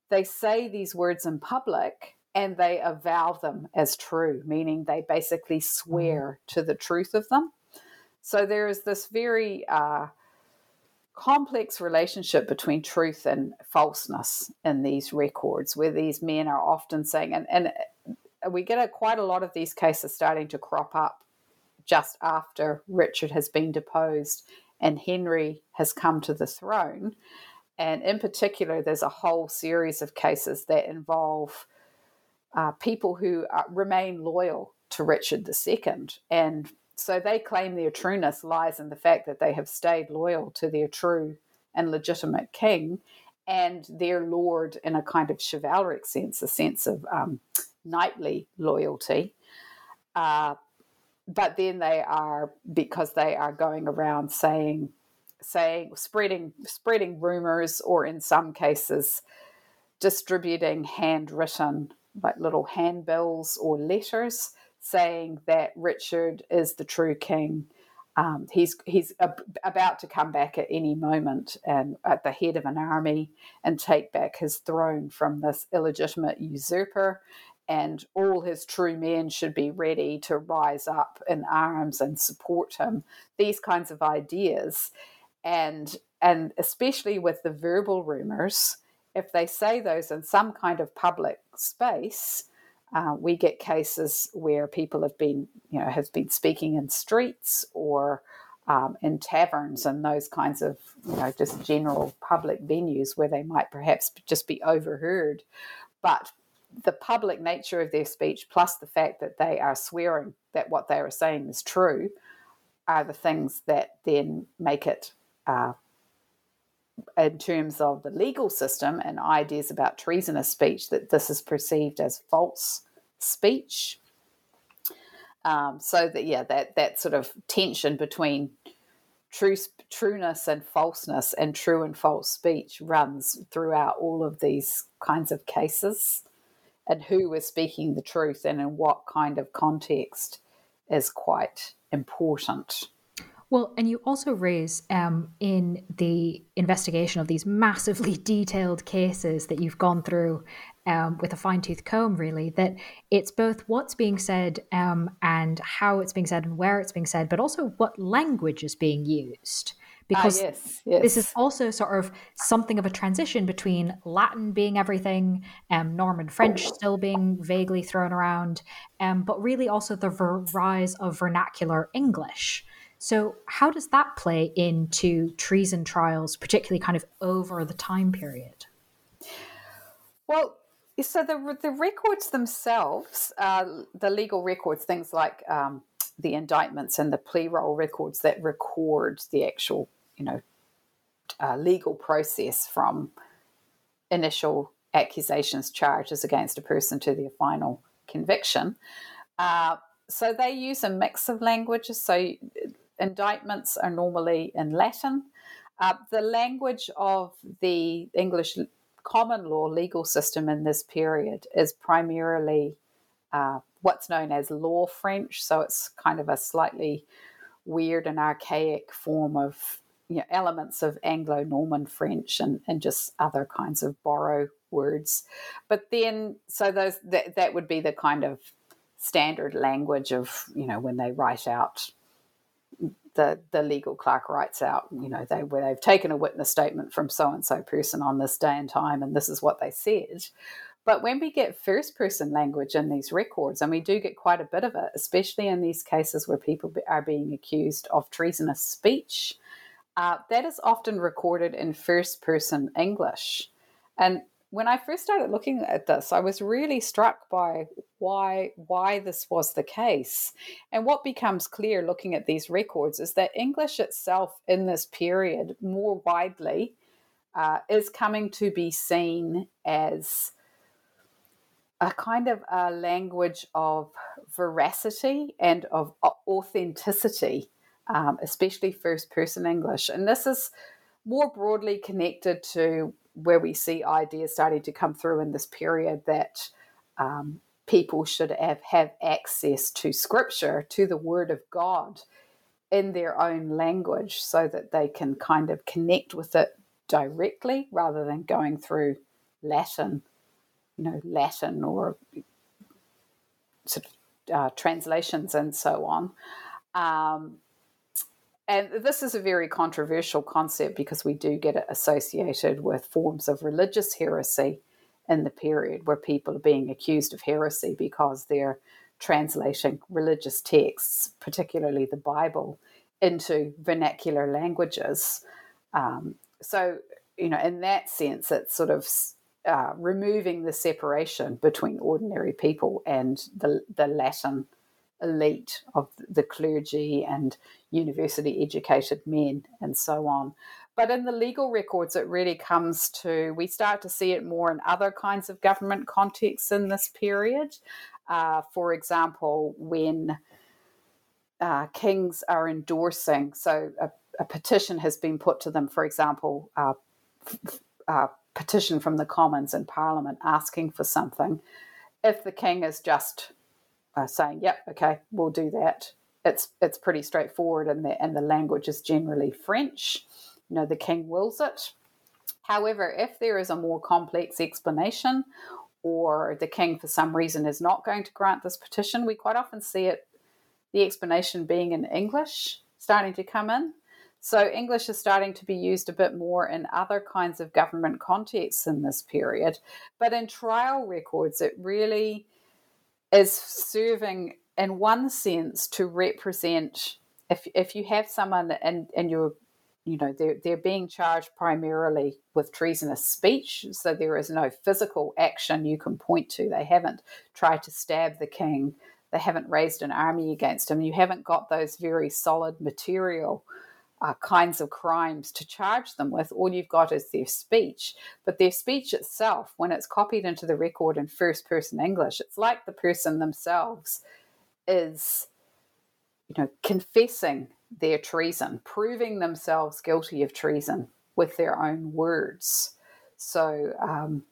they say these words in public and they avow them as true, meaning they basically swear mm-hmm. to the truth of them. So there is this very uh, complex relationship between truth and falseness in these records, where these men are often saying, and, and we get a, quite a lot of these cases starting to crop up just after Richard has been deposed and Henry has come to the throne. And in particular, there's a whole series of cases that involve uh, people who uh, remain loyal to Richard II. And so they claim their trueness lies in the fact that they have stayed loyal to their true and legitimate king and their lord in a kind of chivalric sense, a sense of um, knightly loyalty. Uh, but then they are because they are going around saying saying spreading spreading rumors or in some cases distributing handwritten like little handbills or letters saying that Richard is the true king. Um, he's he's ab- about to come back at any moment and at the head of an army and take back his throne from this illegitimate usurper and all his true men should be ready to rise up in arms and support him. These kinds of ideas, and and especially with the verbal rumors, if they say those in some kind of public space, uh, we get cases where people have been, you know, have been speaking in streets or um, in taverns and those kinds of, you know, just general public venues where they might perhaps just be overheard. But the public nature of their speech, plus the fact that they are swearing that what they are saying is true, are the things that then make it, uh, in terms of the legal system and ideas about treasonous speech, that this is perceived as false speech. Um, so that yeah, that that sort of tension between true trueness and falseness and true and false speech runs throughout all of these kinds of cases and who is speaking the truth and in what kind of context is quite important. Well, and you also raise um, in the investigation of these massively detailed cases that you've gone through um, with a fine tooth comb, really, that it's both what's being said um, and how it's being said and where it's being said, but also what language is being used. Ah, because yes, yes. this is also sort of something of a transition between Latin being everything, um, Norman French still being vaguely thrown around, um, but really also the rise of vernacular English. So, how does that play into treason trials, particularly kind of over the time period? Well, so the the records themselves, uh, the legal records, things like um, the indictments and the plea roll records that record the actual you know, uh, legal process from initial accusations, charges against a person to their final conviction. Uh, so they use a mix of languages. So indictments are normally in Latin. Uh, the language of the English common law legal system in this period is primarily uh, what's known as law French. So it's kind of a slightly weird and archaic form of you know, elements of Anglo Norman French and, and just other kinds of borrow words. But then, so those that, that would be the kind of standard language of, you know, when they write out the, the legal clerk writes out, you know, they where they've taken a witness statement from so and so person on this day and time, and this is what they said. But when we get first person language in these records, and we do get quite a bit of it, especially in these cases where people are being accused of treasonous speech, uh, that is often recorded in first person English. And when I first started looking at this, I was really struck by why why this was the case. And what becomes clear looking at these records is that English itself in this period, more widely, uh, is coming to be seen as a kind of a language of veracity and of authenticity um, especially first person English. And this is more broadly connected to where we see ideas starting to come through in this period that um, people should have, have access to scripture, to the word of God in their own language so that they can kind of connect with it directly rather than going through Latin, you know, Latin or sort of uh, translations and so on. Um, and this is a very controversial concept because we do get it associated with forms of religious heresy in the period where people are being accused of heresy because they're translating religious texts, particularly the Bible, into vernacular languages. Um, so, you know, in that sense, it's sort of uh, removing the separation between ordinary people and the, the Latin elite of the clergy and university educated men and so on. But in the legal records, it really comes to, we start to see it more in other kinds of government contexts in this period. Uh, for example, when uh, kings are endorsing, so a, a, petition has been put to them, for example, uh, a petition from the Commons in Parliament asking for something. If the king is just uh, saying, "Yep, okay, we'll do that," it's it's pretty straightforward, and the and the language is generally French. You know, the king wills it. However, if there is a more complex explanation, or the king for some reason is not going to grant this petition, we quite often see it the explanation being in English starting to come in. So English is starting to be used a bit more in other kinds of government contexts in this period. But in trial records, it really is serving, in one sense, to represent if, if you have someone and, and you're you know they're, they're being charged primarily with treasonous speech so there is no physical action you can point to they haven't tried to stab the king they haven't raised an army against him. You haven't got those very solid material uh, kinds of crimes to charge them with. All you've got is their speech. But their speech itself, when it's copied into the record in first person English, it's like the person themselves is, you know, confessing their treason, proving themselves guilty of treason with their own words. So, um,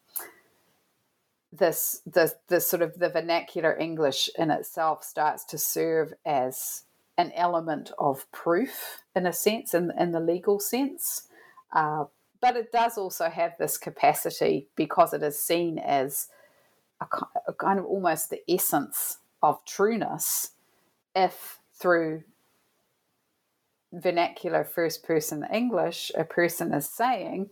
this the the sort of the vernacular English in itself starts to serve as an element of proof in a sense, in in the legal sense. Uh, but it does also have this capacity because it is seen as a, a kind of almost the essence of trueness if through vernacular first person English a person is saying,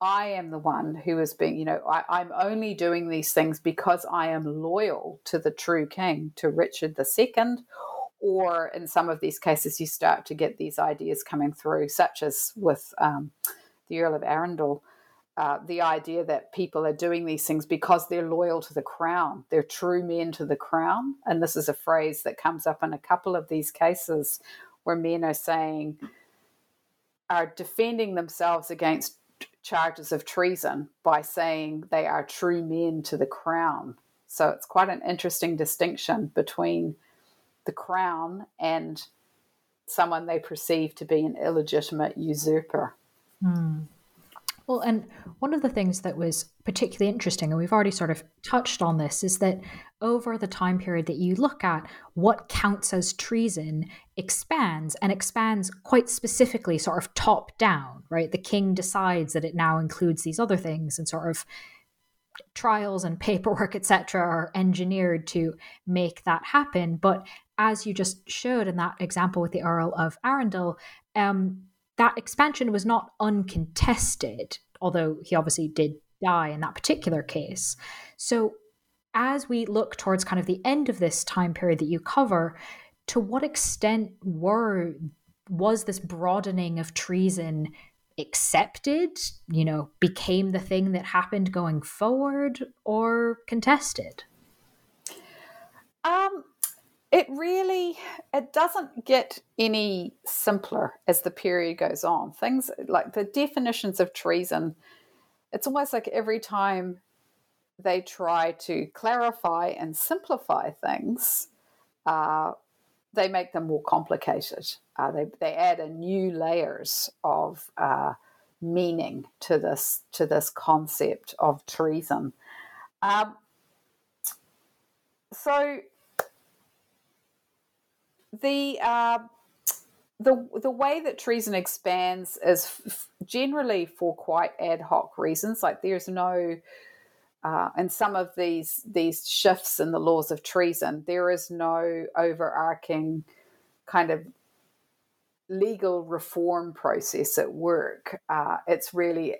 I am the one who is being, you know, I, am only doing these things because I am loyal to the true king, to Richard II. Or in some of these cases, you start to get these ideas coming through, such as with um, the Earl of Arundel. Uh, the idea that people are doing these things because they're loyal to the crown, they're true men to the crown. And this is a phrase that comes up in a couple of these cases where men are saying, are defending themselves against charges of treason by saying they are true men to the crown. So it's quite an interesting distinction between the crown and someone they perceive to be an illegitimate usurper. Hmm. Well, and one of the things that was particularly interesting, and we've already sort of touched on this, is that over the time period that you look at, what counts as treason expands and expands quite specifically, sort of top down, right? The king decides that it now includes these other things and sort of trials and paperwork etc are engineered to make that happen but as you just showed in that example with the earl of arundel um, that expansion was not uncontested, although he obviously did die in that particular case. So, as we look towards kind of the end of this time period that you cover, to what extent were was this broadening of treason accepted, you know, became the thing that happened going forward or contested? Um, it really it doesn't get any simpler as the period goes on. Things like the definitions of treason it's almost like every time they try to clarify and simplify things uh, they make them more complicated. Uh, they, they add a new layers of uh, meaning to this to this concept of treason. Um, so the uh, the the way that treason expands is f- generally for quite ad hoc reasons. Like there's no, uh, and some of these these shifts in the laws of treason, there is no overarching kind of legal reform process at work. Uh, it's really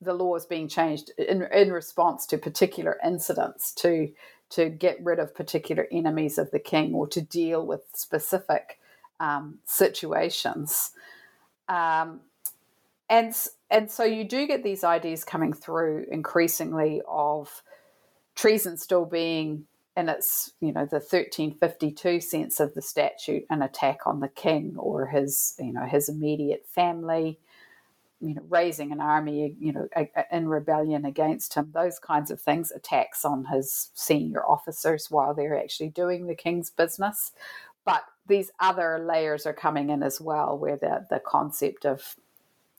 the law is being changed in, in response to particular incidents to to get rid of particular enemies of the king or to deal with specific um, situations. Um, and and so you do get these ideas coming through increasingly of treason still being in its you know the 1352 sense of the statute an attack on the king or his you know his immediate family you know raising an army you know in rebellion against him those kinds of things attacks on his senior officers while they're actually doing the king's business but these other layers are coming in as well where the the concept of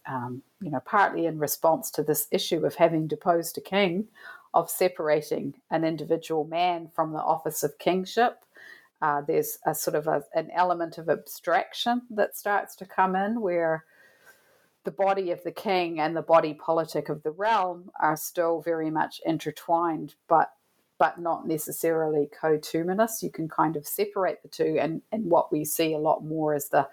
um, you know, partly in response to this issue of having deposed a king, of separating an individual man from the office of kingship. Uh, there's a sort of a, an element of abstraction that starts to come in where the body of the king and the body politic of the realm are still very much intertwined, but but not necessarily coterminous. You can kind of separate the two, and and what we see a lot more is the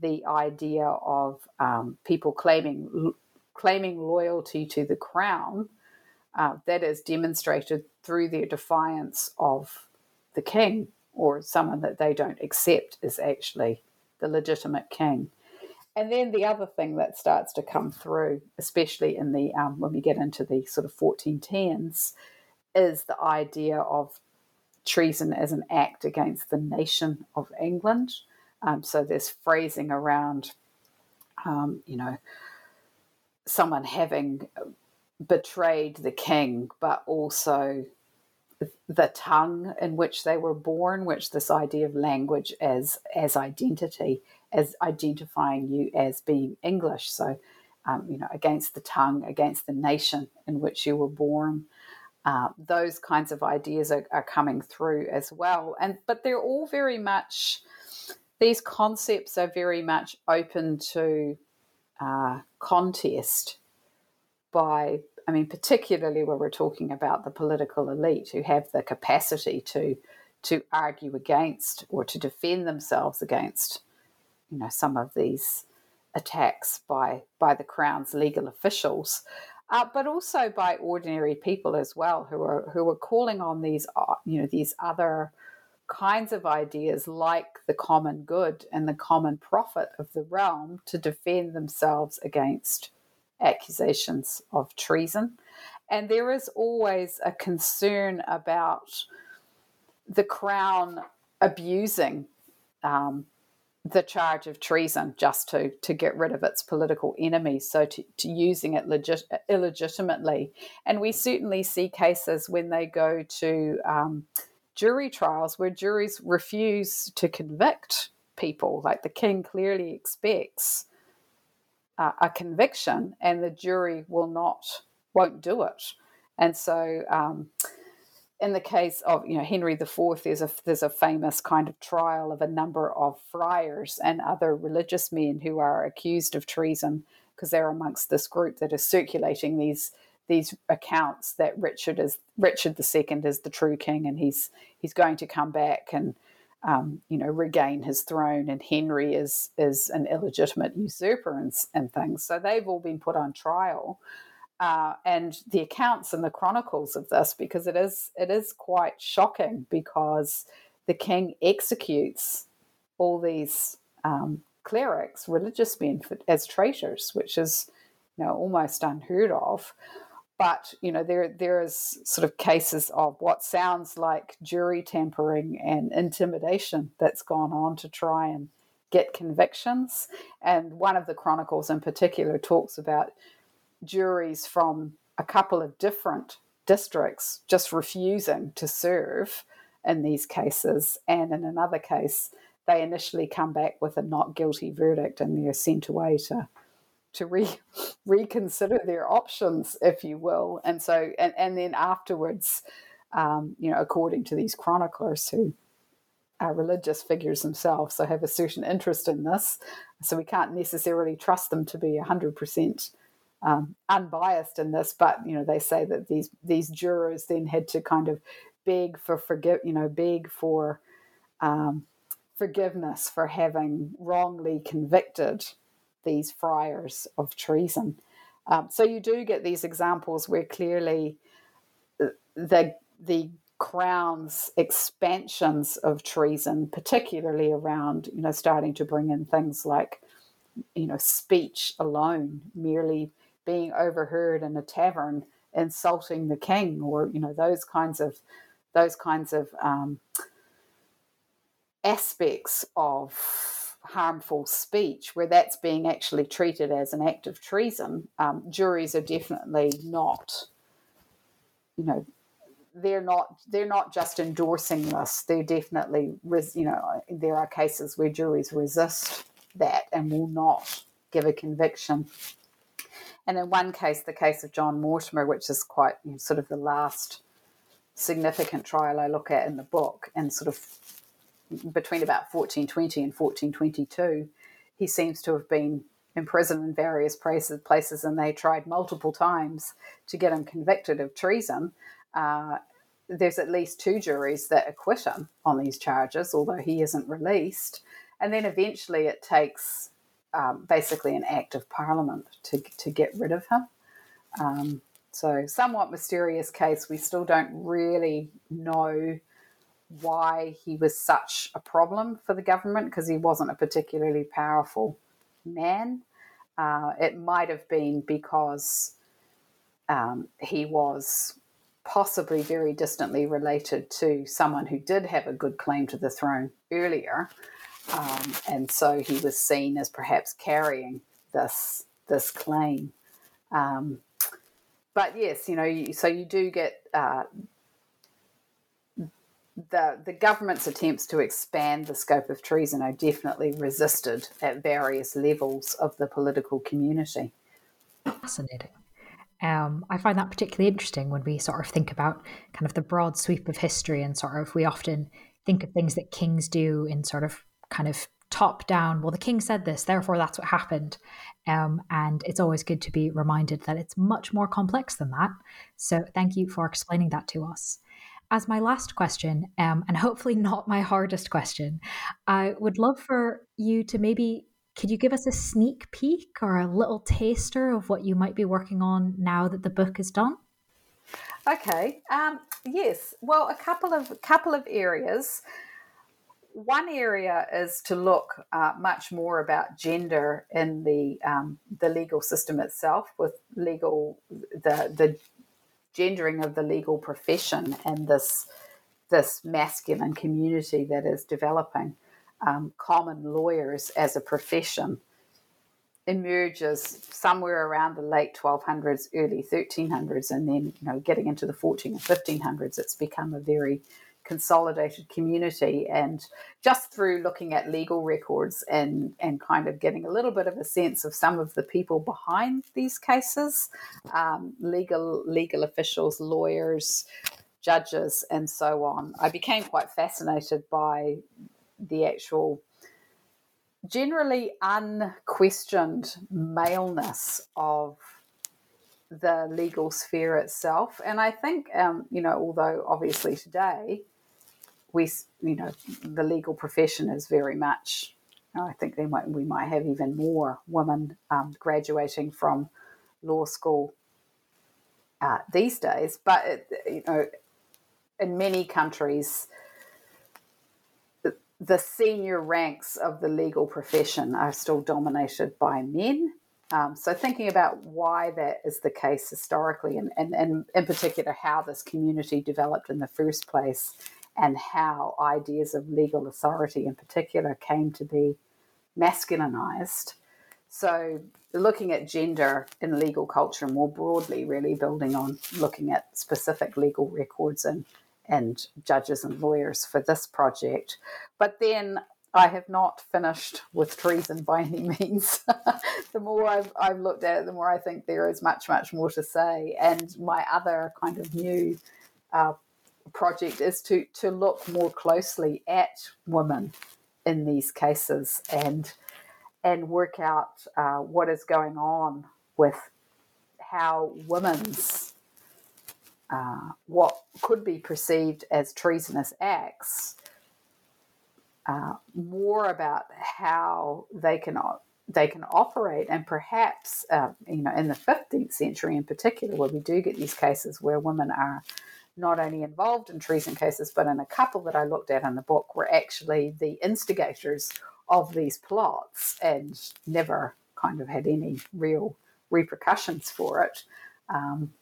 the idea of um, people claiming claiming loyalty to the crown uh, that is demonstrated through their defiance of the king or someone that they don't accept is actually the legitimate king. And then the other thing that starts to come through, especially in the um, when we get into the sort of 1410s, is the idea of treason as an act against the nation of England. Um, so there's phrasing around, um, you know, someone having betrayed the king, but also the tongue in which they were born, which this idea of language as as identity, as identifying you as being English. So, um, you know, against the tongue, against the nation in which you were born. Uh, those kinds of ideas are, are coming through as well, and but they're all very much these concepts are very much open to uh, contest by, I mean, particularly when we're talking about the political elite who have the capacity to to argue against or to defend themselves against, you know, some of these attacks by by the crown's legal officials. Uh, but also by ordinary people as well, who are who are calling on these, uh, you know, these other kinds of ideas like the common good and the common profit of the realm to defend themselves against accusations of treason. And there is always a concern about the crown abusing um, the charge of treason just to, to get rid of its political enemies, so to, to using it legit, illegitimately. And we certainly see cases when they go to um, jury trials where juries refuse to convict people. Like the king clearly expects uh, a conviction, and the jury will not, won't do it. And so, um, in the case of you know Henry IV, there's a there's a famous kind of trial of a number of friars and other religious men who are accused of treason because they're amongst this group that is circulating these these accounts that Richard is Richard II is the true king, and he's he's going to come back and um, you know regain his throne, and Henry is is an illegitimate usurper and, and things. So they've all been put on trial, uh, and the accounts and the chronicles of this because it is it is quite shocking because the king executes all these um, clerics, religious men, for, as traitors, which is you know almost unheard of but you know there there is sort of cases of what sounds like jury tampering and intimidation that's gone on to try and get convictions. And one of the chronicles in particular talks about juries from a couple of different districts just refusing to serve in these cases. And in another case they initially come back with a not guilty verdict and they're sent away to to re- reconsider their options, if you will. And so, and, and then afterwards, um, you know, according to these chroniclers who are religious figures themselves, so have a certain interest in this, so we can't necessarily trust them to be 100% um, unbiased in this, but, you know, they say that these, these jurors then had to kind of beg for forgive, you know, beg for um, forgiveness for having wrongly convicted these friars of treason. Um, so you do get these examples where clearly uh, the the crown's expansions of treason, particularly around you know starting to bring in things like you know speech alone, merely being overheard in a tavern insulting the king or you know those kinds of those kinds of um, aspects of harmful speech where that's being actually treated as an act of treason um, juries are definitely not you know they're not they're not just endorsing this. They're definitely you know there are cases where juries resist that and will not give a conviction. And in one case, the case of John Mortimer, which is quite you know, sort of the last significant trial I look at in the book, and sort of between about 1420 and 1422, he seems to have been imprisoned in various places, and they tried multiple times to get him convicted of treason. Uh, there's at least two juries that acquit him on these charges, although he isn't released. And then eventually it takes um, basically an act of parliament to, to get rid of him. Um, so, somewhat mysterious case. We still don't really know why he was such a problem for the government because he wasn't a particularly powerful man. Uh, it might have been because um, he was possibly very distantly related to someone who did have a good claim to the throne earlier. Um, and so he was seen as perhaps carrying this this claim. Um, but yes, you know, so you do get uh, the the government's attempts to expand the scope of treason are definitely resisted at various levels of the political community. Fascinating. Um, I find that particularly interesting when we sort of think about kind of the broad sweep of history and sort of we often think of things that kings do in sort of kind of top down, well, the king said this, therefore that's what happened. Um, and it's always good to be reminded that it's much more complex than that. So thank you for explaining that to us. As my last question, um, and hopefully not my hardest question, I would love for you to maybe could you give us a sneak peek or a little taster of what you might be working on now that the book is done? Okay. Um, yes. Well, a couple of couple of areas one area is to look uh, much more about gender in the um, the legal system itself, with legal the the gendering of the legal profession and this this masculine community that is developing. Um, common lawyers as a profession emerges somewhere around the late 1200s, early 1300s, and then you know getting into the 14 and 1500s, it's become a very consolidated community and just through looking at legal records and and kind of getting a little bit of a sense of some of the people behind these cases um, legal legal officials lawyers judges and so on i became quite fascinated by the actual generally unquestioned maleness of the legal sphere itself. And I think, um, you know, although obviously today we, you know, the legal profession is very much. I think they might, we might have even more women um, graduating from law school uh, these days. But it, you know, in many countries, the, the senior ranks of the legal profession are still dominated by men. Um, so, thinking about why that is the case historically, and, and, and in particular how this community developed in the first place, and how ideas of legal authority in particular came to be masculinized. So, looking at gender in legal culture more broadly, really building on looking at specific legal records and, and judges and lawyers for this project. But then I have not finished with treason by any means. the more I've, I've looked at it, the more I think there is much, much more to say. And my other kind of new uh, project is to to look more closely at women in these cases and and work out uh, what is going on with how women's uh, what could be perceived as treasonous acts uh, more about how they can they can operate. And perhaps uh, you know in the 15th century in particular where we do get these cases where women are not only involved in treason cases, but in a couple that I looked at in the book were actually the instigators of these plots and never kind of had any real repercussions for it. Um,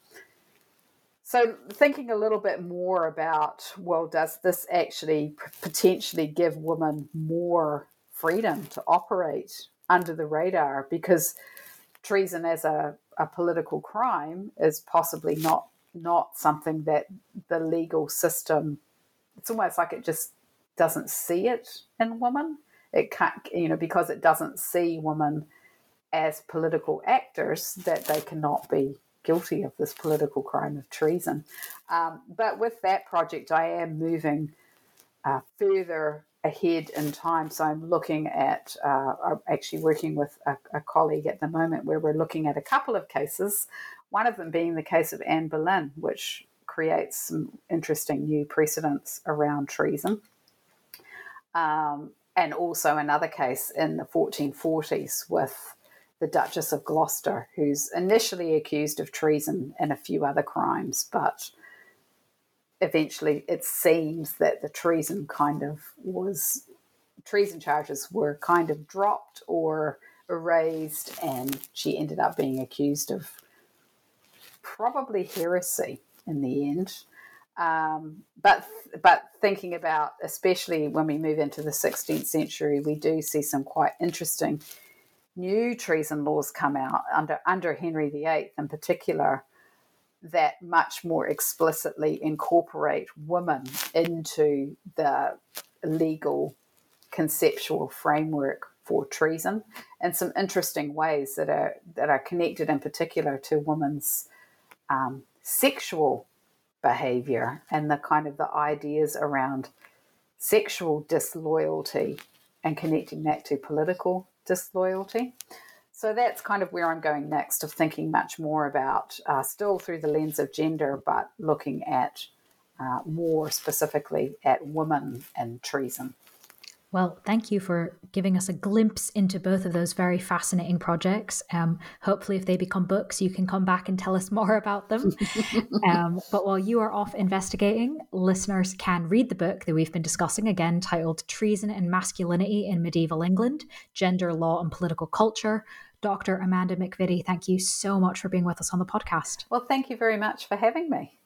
so, thinking a little bit more about well, does this actually potentially give women more freedom to operate under the radar? Because treason as a, a political crime is possibly not not something that the legal system. It's almost like it just doesn't see it in women. It can't, you know, because it doesn't see women as political actors that they cannot be guilty of this political crime of treason. Um, but with that project, I am moving uh, further ahead in time. So I'm looking at, uh, I'm actually working with a, a, colleague at the moment where we're looking at a couple of cases, one of them being the case of Anne Boleyn, which creates some interesting new precedents around treason. Um, and also another case in the 1440s with the Duchess of Gloucester, who's initially accused of treason and a few other crimes, but eventually it seems that the treason kind of was treason charges were kind of dropped or erased, and she ended up being accused of probably heresy in the end. Um, but but thinking about especially when we move into the 16th century, we do see some quite interesting new treason laws come out under under Henry VIII in particular that much more explicitly incorporate women into the legal conceptual framework for treason in some interesting ways that are that are connected in particular to women's um, sexual behavior and the kind of the ideas around sexual disloyalty and connecting that to political disloyalty. So that's kind of where I'm going next, of thinking much more about, uh, still through the lens of gender, but looking at uh, more specifically at women and treason. Well, thank you for giving us a glimpse into both of those very fascinating projects. Um, hopefully, if they become books, you can come back and tell us more about them. um, but while you are off investigating, listeners can read the book that we've been discussing again, titled Treason and Masculinity in Medieval England Gender, Law, and Political Culture. Dr. Amanda McVitty, thank you so much for being with us on the podcast. Well, thank you very much for having me.